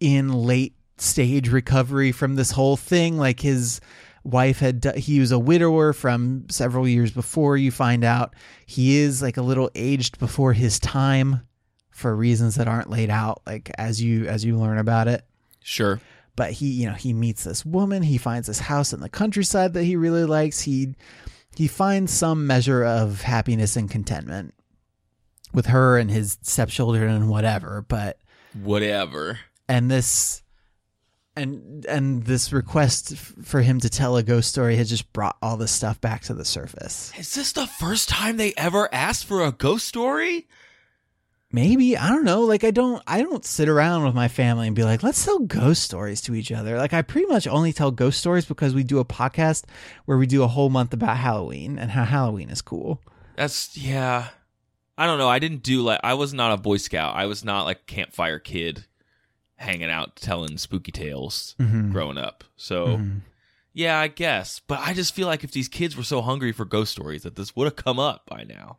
in late stage recovery from this whole thing. Like his wife had, he was a widower from several years before. You find out he is like a little aged before his time for reasons that aren't laid out, like as you as you learn about it Sure. but he you know he meets this woman he finds this house in the countryside that he really likes he he finds some measure of happiness and contentment with her and his stepchildren and whatever but Whatever. And this and and this request f- for him to tell a ghost story has just brought all this stuff back to the surface Is this the first time they ever asked for a ghost story? maybe i don't know like i don't i don't sit around with my family and be like let's tell ghost stories to each other like i pretty much only tell ghost stories because we do a podcast where we do a whole month about halloween and how halloween is cool That's yeah. I don't know. I didn't do like I was not a Boy Scout. I was not like campfire kid hanging out telling spooky tales Mhm. growing up. So Mhm. yeah, I guess. But I just feel like if these kids were so hungry for ghost stories that this would have come up by now.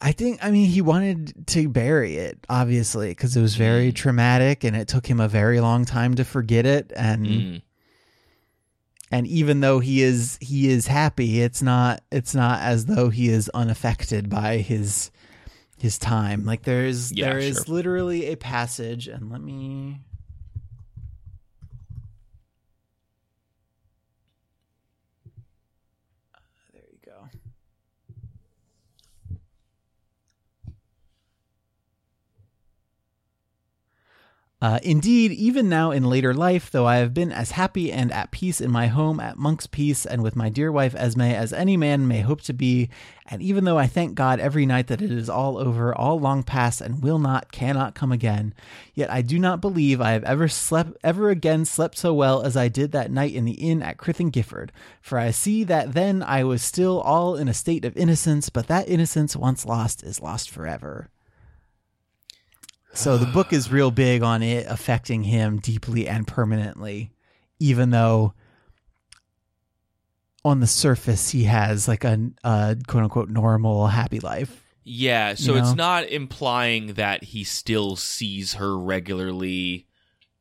i think i mean he wanted to bury it obviously because it was very traumatic and it took him a very long time to forget it and Mm. and even though he is he is happy it's not it's not as though he is unaffected by his his time like there's Yeah, there is sure. literally a passage and let me Uh, there you go Uh, indeed, even now in later life, though I have been as happy and at peace in my home at Monk's Piece and with my dear wife Esme as any man may hope to be, and even though I thank God every night that it is all over, all long past, and will not, cannot come again, yet I do not believe I have ever slept, ever again slept so well as I did that night in the inn at Crythin Gifford. For I see that then I was still all in a state of innocence, but that innocence once lost is lost forever. So the book is real big on it affecting him deeply and permanently, even though on the surface he has like a, a quote unquote normal happy life. Yeah, so You it's not implying that he still sees her regularly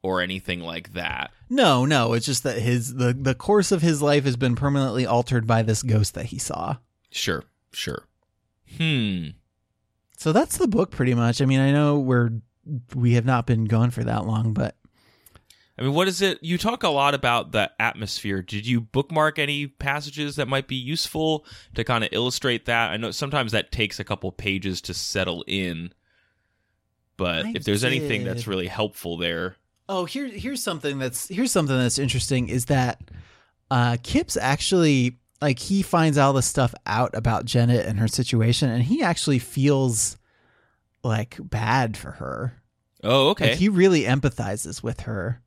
or anything like that. No, no, it's just that his the the course of his life has been permanently altered by this ghost that he saw. Sure, sure. Hmm. So that's the book pretty much. I mean, I know we're we have not been gone for that long, but I mean, what is it? You talk a lot about the atmosphere. Did you bookmark any passages that might be useful to kind of illustrate that? I know sometimes that takes a couple pages to settle in, but I if there's anything that's really helpful there, Oh, here here's something that's here's something that's interesting is that uh Kipps actually like he finds all the stuff out about Jennet and her situation and he actually feels like bad for her. oh, okay, Like he really empathizes with her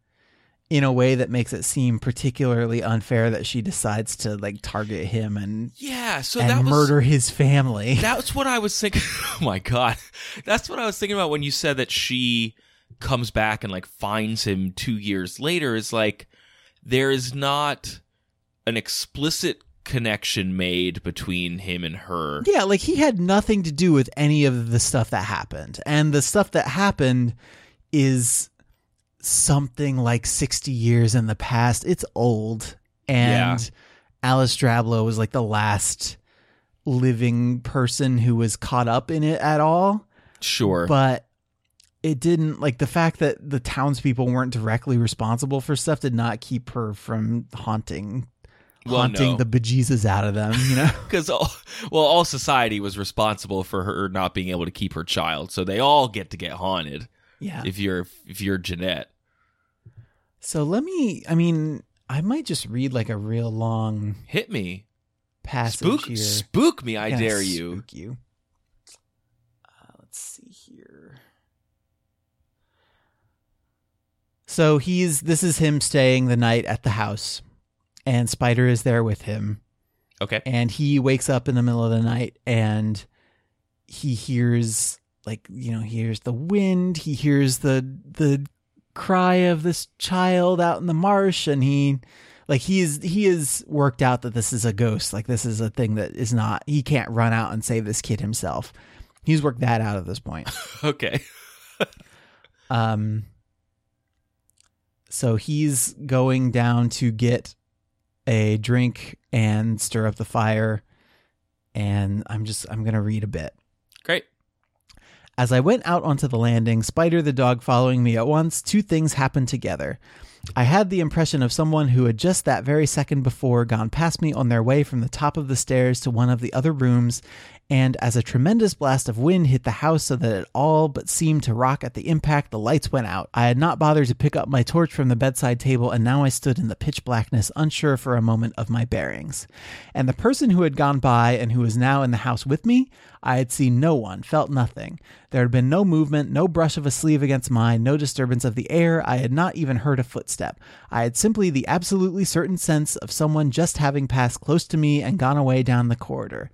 in a way that makes it seem particularly unfair that she decides to like target him and yeah. So and that was murder his family. That's what I was thinking. Oh my god, that's what I was thinking about when you said that she comes back and like finds him two years later. Is like there is not an explicit connection made between him and her. Yeah, like he had nothing to do with any of the stuff that happened. And the stuff that happened is something like 60 years in the past. It's old. And Yeah. Alice Drablow was like the last living person who was caught up in it at all. Sure, But it didn't like the fact that the townspeople weren't directly responsible for stuff did not keep her from haunting Well, haunting no. the bejesus out of them, you know? because all, well, all society was responsible for her not being able to keep her child, so they all get to get haunted. yeah. If you're if you're Jennet, So let me. I mean, I might just read like a real long hit me, passage spook here. spook me, I dare you. Spook you. Uh, let's see here. So he's this is him staying the night at the house, and Spider is there with him, Okay. and he wakes up in the middle of the night and he hears like you know he hears the wind, he hears the the cry of this child out in the marsh, and he like he is he is worked out that this is a ghost, like this is a thing that is not he can't run out and save this kid himself. He's worked that out at this point. Okay. Um, so he's going down to get a drink and stir up the fire. And I'm just, I'm going to read a bit. Great. As I went out onto the landing, Spider the dog following me at once, two things happened together. I had the impression of someone who had just that very second before gone past me on their way from the top of the stairs to one of the other rooms, and as a tremendous blast of wind hit the house so that it all but seemed to rock at the impact, the lights went out. I had not bothered to pick up my torch from the bedside table, and now I stood in the pitch blackness, unsure for a moment of my bearings. And the person who had gone by and who was now in the house with me, I had seen no one, felt nothing. There had been no movement, no brush of a sleeve against mine, no disturbance of the air. I had not even heard a footstep. I had simply the absolutely certain sense of someone just having passed close to me and gone away down the corridor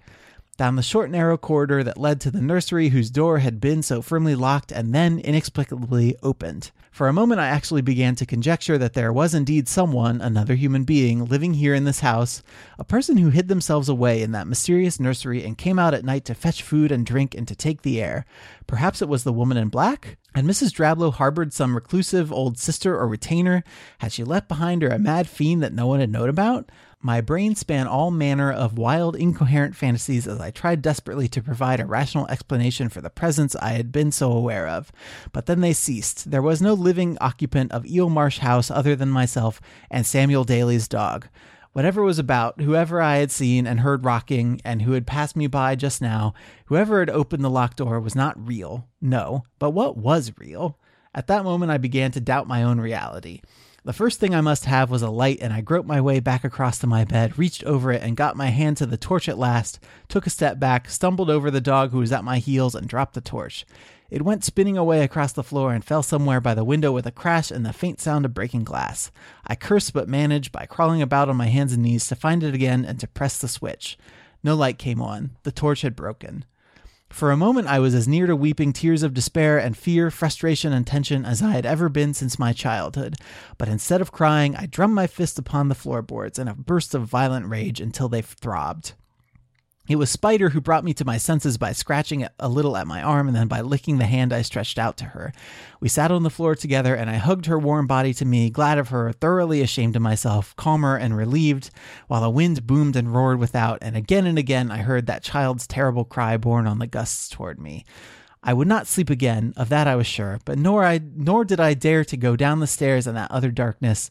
down the short, narrow corridor that led to the nursery whose door had been so firmly locked and then inexplicably opened. For a moment, I actually began to conjecture that there was indeed someone, another human being, living here in this house, a person who hid themselves away in that mysterious nursery and came out at night to fetch food and drink and to take the air. Perhaps it was the woman in black? Had Mrs. Drablow harbored some reclusive old sister or retainer? Had she left behind her a mad fiend that no one had known about? My brain span all manner of wild, incoherent fantasies as I tried desperately to provide a rational explanation for the presence I had been so aware of. But then they ceased. There was no living occupant of Eel Marsh House other than myself and Samuel Daily's dog. Whatever was about, whoever I had seen and heard rocking, and who had passed me by just now, whoever had opened the locked door was not real. No. But what was real? At that moment, I began to doubt my own reality. The first thing I must have was a light, and I groped my way back across to my bed, reached over it, and got my hand to the torch at last, took a step back, stumbled over the dog who was at my heels, and dropped the torch. It went spinning away across the floor and fell somewhere by the window with a crash and the faint sound of breaking glass. I cursed but managed, by crawling about on my hands and knees, to find it again and to press the switch. No light came on. The torch had broken. For a moment, I was as near to weeping tears of despair and fear, frustration, and tension as I had ever been since my childhood. But instead of crying, I drummed my fist upon the floorboards in a burst of violent rage until they throbbed. It was Spider who brought me to my senses by scratching a little at my arm and then by licking the hand I stretched out to her. We sat on the floor together and I hugged her warm body to me, glad of her, thoroughly ashamed of myself, calmer and relieved, while the wind boomed and roared without, and again and again I heard that child's terrible cry borne on the gusts toward me. I would not sleep again, of that I was sure, but nor I nor did I dare to go down the stairs in that other darkness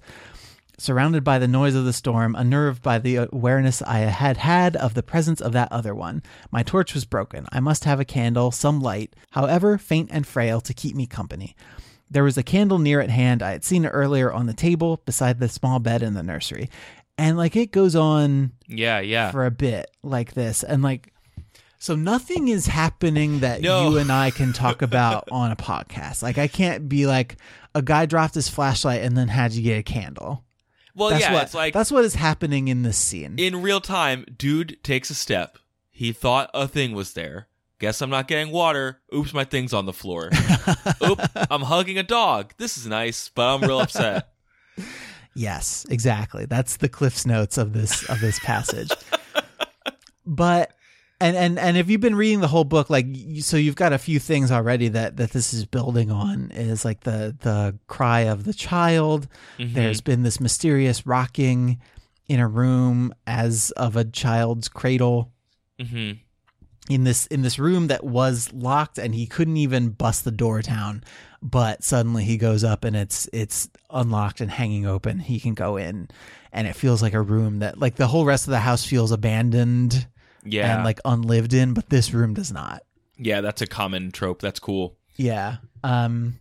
surrounded by the noise of the storm, unnerved by the awareness I had had of the presence of that other one. My torch was broken. I must have a candle, some light, however faint and frail, to keep me company. There was a candle near at hand. I had seen it earlier on the table beside the small bed in the nursery. And like it goes on Yeah, yeah. for a bit like this. And like, so nothing is happening that No. you and I can talk about on a podcast. Like, I can't be like, a guy dropped his flashlight and then had you get a candle. Well, That's yeah, what, it's like that's what is happening in this scene. in real time, dude takes a step. He thought a thing was there. Guess I'm not getting water. Oops, my thing's on the floor. Oop, I'm hugging a dog. This is nice, but I'm real upset. Yes, exactly. That's the Cliff's notes of this of this passage. but and and and if you've been reading the whole book, like so, you've got a few things already that that this is building on. Is like the the cry of the child. Mhm. There's been this mysterious rocking in a room as of a child's cradle hmm in this in this room that was locked and he couldn't even bust the door down but suddenly he goes up and it's it's unlocked and hanging open he can go in and it feels like a room that like the whole rest of the house feels abandoned Yeah, and like unlived in but this room does not yeah, that's a common trope. That's cool. yeah um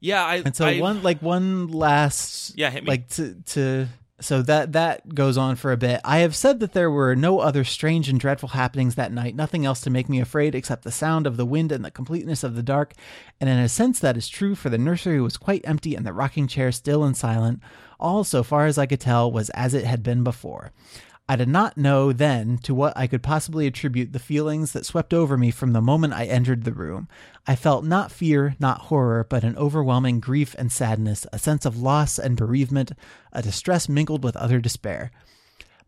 Yeah, I and so I- one like one last Yeah, hit me. like to to so that that goes on for a bit. I have said that there were no other strange and dreadful happenings that night, nothing else to make me afraid except the sound of the wind and the completeness of the dark. And in a sense, that is true, for the nursery was quite empty and the rocking chair still and silent. All, so far as I could tell, was as it had been before. I did not know then to what I could possibly attribute the feelings that swept over me from the moment I entered the room. I felt not fear, not horror, but an overwhelming grief and sadness, a sense of loss and bereavement, a distress mingled with utter despair.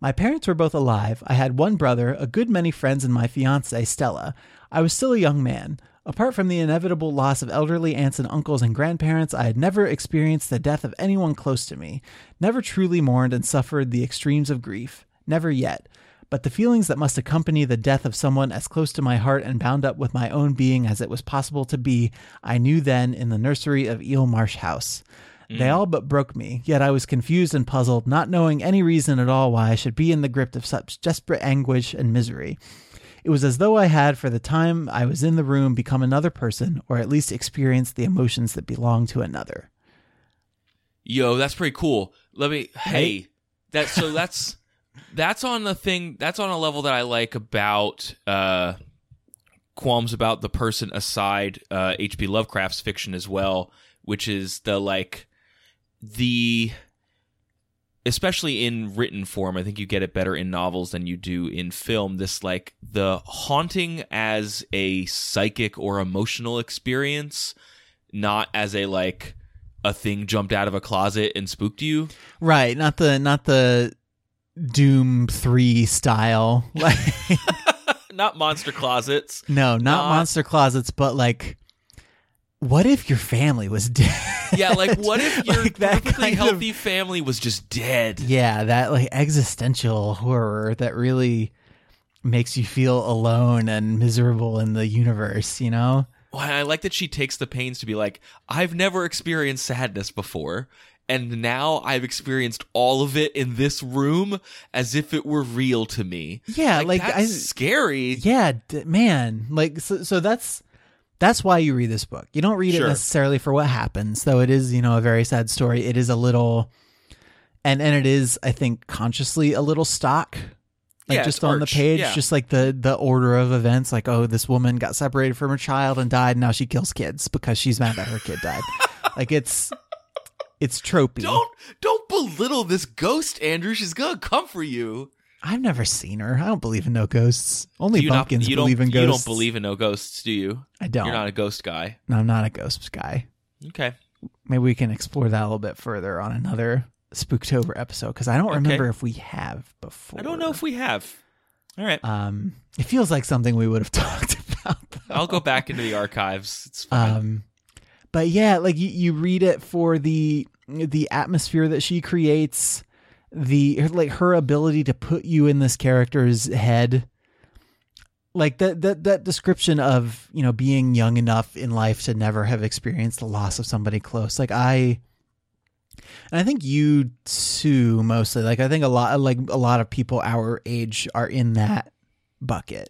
My parents were both alive. I had one brother, a good many friends, and my fiancée, Stella. I was still a young man. Apart from the inevitable loss of elderly aunts and uncles and grandparents, I had never experienced the death of anyone close to me, never truly mourned and suffered the extremes of grief. Never yet. But the feelings that must accompany the death of someone as close to my heart and bound up with my own being as it was possible to be, I knew then in the nursery of Eel Marsh House. They mm. all but broke me, yet I was confused and puzzled, not knowing any reason at all why I should be in the grip of such desperate anguish and misery. It was as though I had, for the time I was in the room, become another person, or at least experienced the emotions that belong to another. Yo, that's pretty cool. Let me. Hey, that so that's that's on the thing. That's on a level that I like about uh, qualms about the person aside. Uh, H.P. Lovecraft's fiction as well, which is the like the especially in written form i think you get it better in novels than you do in film this like the haunting as a psychic or emotional experience not as a like a thing jumped out of a closet and spooked you Right, not the not the Doom 3 style. Like not monster closets no, not Not- monster closets, but like what if your family was dead? yeah like what if your Like perfectly kind of- healthy family was just dead yeah, that like existential horror that really makes you feel alone and miserable in the universe, you know? Well, I like that she takes the pains to be like, I've never experienced sadness before, and now I've experienced all of it in this room as if it were real to me. Yeah, like, that's I scary. Yeah, d- man. Like so, so that's that's why you read this book. You don't read Sure. it necessarily for what happens, though it is, you know, a very sad story. It is a little and and it is I think consciously a little stock. Like Yeah, just on the page, yeah. just like the the order of events like oh this woman got separated from her child and died and now she kills kids because she's mad that her kid died. like it's it's tropey. Don't don't belittle this ghost, Andrew. She's gonna come for you. I've never seen her. I don't believe in no ghosts. Only you not, believe don't, in ghosts. You don't believe in no ghosts, do you? I don't. You're not a ghost guy. no, I'm not a ghost guy. Okay. maybe we can explore that a little bit further on another Spooktober episode because I don't Okay. remember if we have before. I don't know if we have. All right. Um, it feels like something we would have talked about. though. I'll go back into the archives. It's fine. Um, but yeah, like you, you read it for the the atmosphere that she creates, the like her ability to put you in this character's head. Like that that that description of you know being young enough in life to never have experienced the loss of somebody close. Like I, and I think you too mostly. Like I think a lot like a lot of people our age are in that bucket,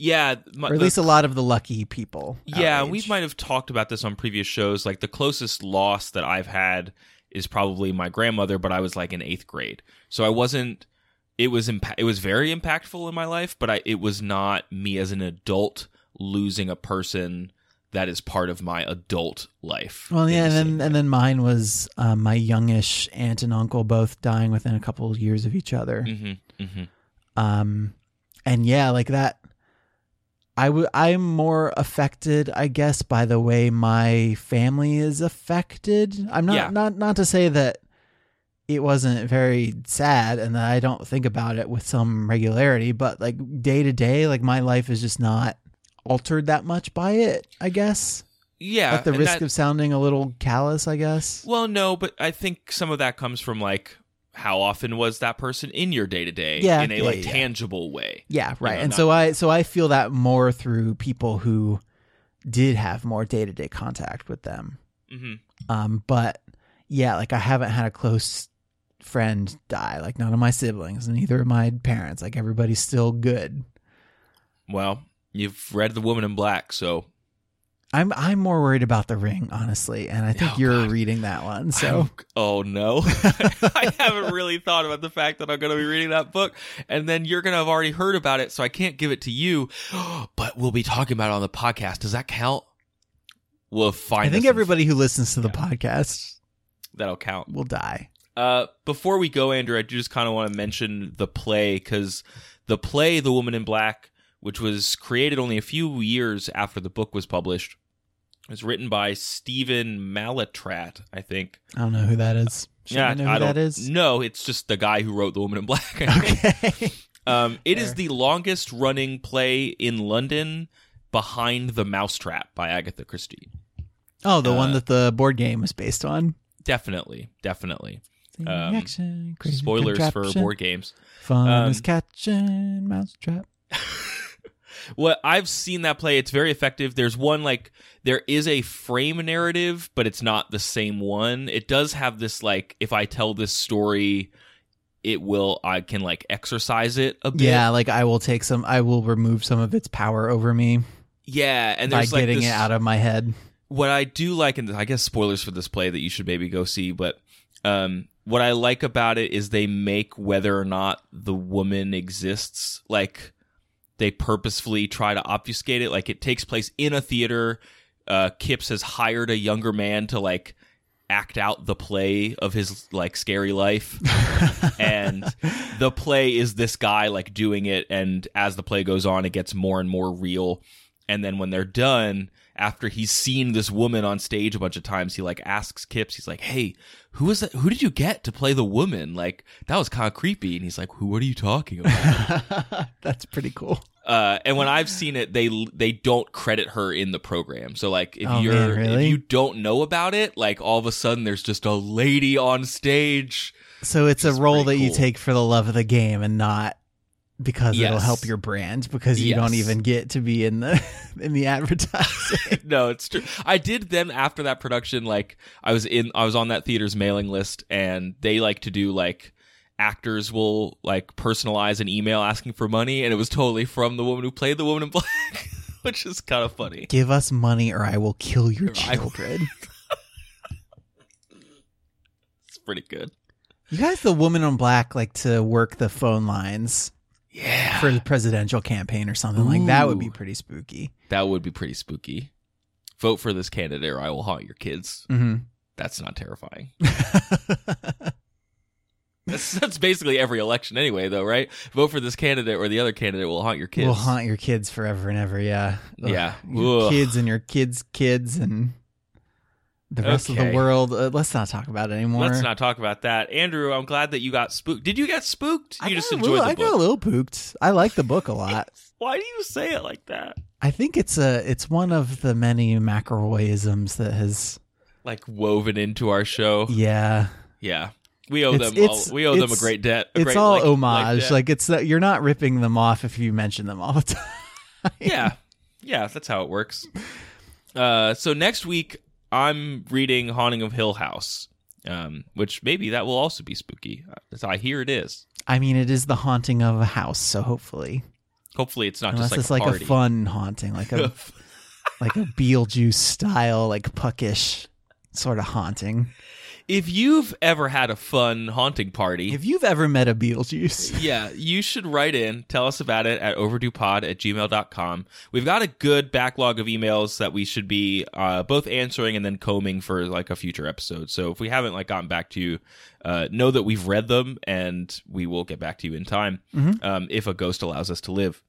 yeah. my- or at the- least a lot of the lucky people. Yeah, we might have talked about this on previous shows. Like the closest loss that I've had is probably my grandmother, but I was like in eighth grade, so I wasn't. It was impa- It was very impactful in my life, but I, it was not me as an adult losing a person that is part of my adult life. Well, yeah, and then way. and then mine was um, my youngish aunt and uncle both dying within a couple of years of each other. Mhm, mhm. Um, and yeah, like that. I would. I'm more affected, I guess, by the way my family is affected. I'm not Yeah. not not to say that it wasn't very sad and that I don't think about it with some regularity, but like day to day, like my life is just not altered that much by it. I guess yeah. at the risk that- of sounding a little callous, I guess. Well, no, but I think some of that comes from like how often was that person in your day to day Yeah, in a yeah, like yeah. tangible way. Yeah, right. know, and not- so I so I feel that more through people who did have more day to day contact with them. hmm Um, but yeah, like I haven't had a close friend die, like none of my siblings, neither of my parents. Like everybody's still good. Well, you've read The Woman in Black, so I'm I'm more worried about the ring, honestly, and I think Oh, you're God. reading that one. So I'm- oh no, I haven't really thought about the fact that I'm going to be reading that book, and then you're going to have already heard about it, so I can't give it to you. But we'll be talking about it on the podcast. Does that count? We'll find. I think everybody who listens to the podcast that'll count. We'll die. Uh, before we go, Andrew, I just kind of want to mention the play because the play, The Woman in Black, which was created only a few years after the book was published, was written by Stephen Mallatratt, I think. I don't know who that is. Should I know who don't that is? No, it's just the guy who wrote The Woman in Black. Okay. um, it is Fair. the longest running play in London behind The Mousetrap by Agatha Christie. oh, the one Uh, that the board game is based on. Definitely, definitely. Um, Action, Spoilers for board games. Fun Um, is catching mousetrap. What I've seen that play, it's very effective. There's one like there is a frame narrative, but it's not the same one. It does have this like if I tell this story, it will I can like exercise it a bit. Yeah, like I will take some. I will remove some of its power over me yeah, and by there's like getting this, it out of my head. what I do like, and I guess spoilers for this play that you should maybe go see, but um, what I like about it is they make whether or not the woman exists like they purposefully try to obfuscate it. Like it takes place in a theater. Uh, Kipps has hired a younger man to like act out the play of his like scary life and the play is this guy like doing it and as the play goes on it gets more and more real and then when they're done after he's seen this woman on stage a bunch of times he like asks kipps he's like hey who was that who did you get to play the woman like that was kind of creepy and he's like who what are you talking about That's pretty cool. uh, and when I've seen it, they they don't credit her in the program. So like if Oh, you're man, really? if you don't know about it, like all of a sudden there's just a lady on stage. So it's a role that pretty you take for the love of the game and not because it'll help your brand because you don't even get to be in the in the advertising. no, it's true. I did then after that production, like I was in, I was on that theater's mailing list, and they like to do like actors will like personalize an email asking for money, and it was totally from the woman who played the woman in black, which is kind of funny. Give us money or I will kill your children. It's pretty good. you guys, the woman in black, like to work the phone lines Yeah, for the presidential campaign or something like that would be pretty spooky. that would be pretty spooky. Vote for this candidate, or I will haunt your kids. hmm That's not terrifying. That's, that's basically every election anyway, though, right? Vote for this candidate, or the other candidate will haunt your kids. We'll haunt your kids forever and ever. Yeah. Ugh. Yeah. Your kids and your kids' kids and the rest of the world. Uh, let's not talk about it anymore. Let's not talk about that. Andrew, I'm glad that you got spooked. Did you get spooked? I You just a enjoyed little, the I got a little pooked. I like the book a lot. Why do you say it like that? I think it's a it's one of the many McElroyisms that has Like woven into our show. yeah. Yeah. We owe It's- them all, we owe them a great debt. a It's great, all like- homage. debt. Like, it's you're not ripping them off if you mention them all the time. yeah yeah that's how it works uh so next week i'm reading haunting of hill house um which maybe that will also be spooky as i hear it is I mean, it is the haunting of a house, so hopefully, hopefully it's not unless just it's like, like a, party. a fun haunting, like a like a Beetlejuice style, like puckish sort of haunting. If you've ever had a fun haunting party If you've ever met a Beetlejuice, yeah, you should write in. Tell us about it at overduepod at gmail.com. We've got a good backlog of emails that we should be uh, both answering and then combing for like a future episode. So if we haven't like gotten back to you, uh, know that we've read them and we will get back to you in time um, if a ghost allows us to live.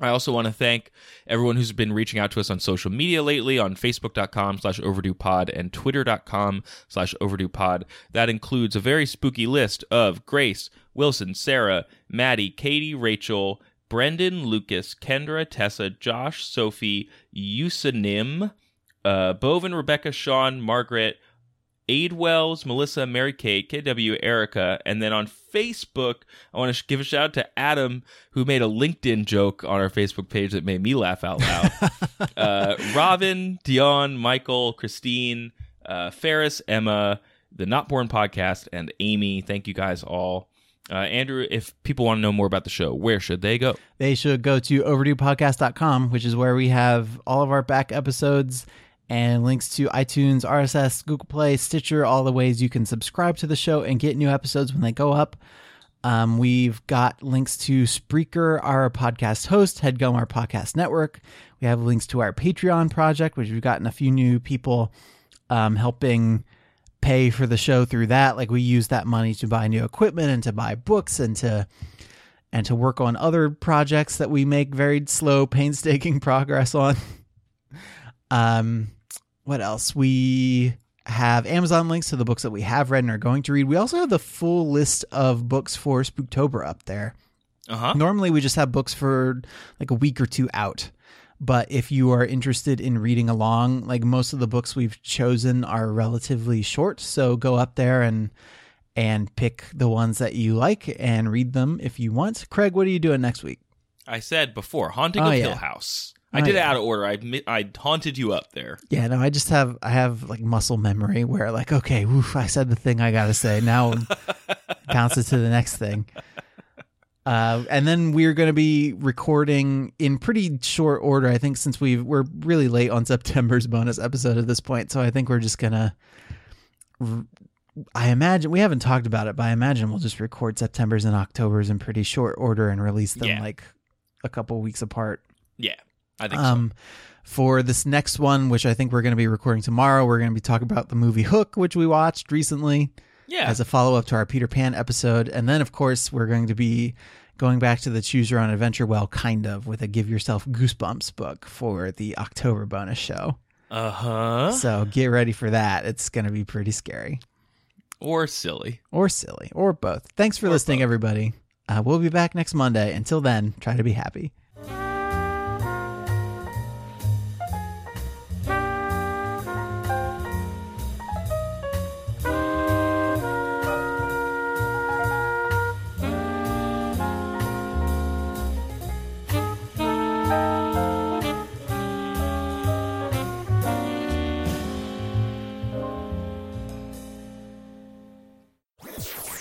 I also want to thank everyone who's been reaching out to us on social media lately on facebook.com slash overdue pod and twitter.com slash overdue pod. That includes a very spooky list of Grace, Wilson, Sarah, Maddie, Katie, Rachel, Brendan, Lucas, Kendra, Tessa, Josh, Sophie, Usanim, uh, Bovin, Rebecca, Sean, Margaret, Aid Wells, Melissa, Mary Kate, KW, Erica, and then on Facebook, I want to give a shout out to Adam, who made a LinkedIn joke on our Facebook page that made me laugh out loud. uh, Robin, Dion, Michael, Christine, uh, Ferris, Emma, the Not Born podcast, and Amy. Thank you guys all. Uh, Andrew, if people want to know more about the show, where should they go? They should go to overduepodcast.com, which is where we have all of our back episodes and links to iTunes, RSS, Google Play, Stitcher, all the ways you can subscribe to the show and get new episodes when they go up. Um, we've got links to Spreaker, our podcast host, Headgum, our podcast network. We have links to our Patreon project, which we've gotten a few new people um, helping pay for the show through that. Like we use that money to buy new equipment and to buy books and to and to work on other projects that we make very slow, painstaking progress on. um, what else? We have Amazon links to the books that we have read and are going to read. We also have the full list of books for Spooktober up there. Uh huh. Normally, we just have books for like a week or two out. But if you are interested in reading along, like most of the books we've chosen are relatively short, so go up there and and pick the ones that you like and read them if you want. Craig, what are you doing next week? I said before, Haunting Oh, of yeah. Hill House. I did it out of order. I admit- I haunted you up there. Yeah, no, I just have I have like muscle memory where like okay, woof, I said the thing I gotta say. Now bounce it to the next thing. Uh, and then we're going to be recording in pretty short order. I think since we we're really late on September's bonus episode at this point, so I think we're just gonna. I imagine we haven't talked about it, but I imagine we'll just record September's and October's in pretty short order and release them Yeah. like a couple weeks apart. Yeah, I think Um, for this next one, which I think we're going to be recording tomorrow, we're going to be talking about the movie Hook, which we watched recently. Yeah. as a follow up to our Peter Pan episode. And then, of course, we're going to be going back to the Choose Your Own Adventure, well, kind of, with a Give Yourself Goosebumps book for the October bonus show. Uh huh. So get ready for that. It's going to be pretty scary Or silly. or silly or both. Thanks for listening, everybody. Uh, we'll be back next Monday. Until then, try to be happy.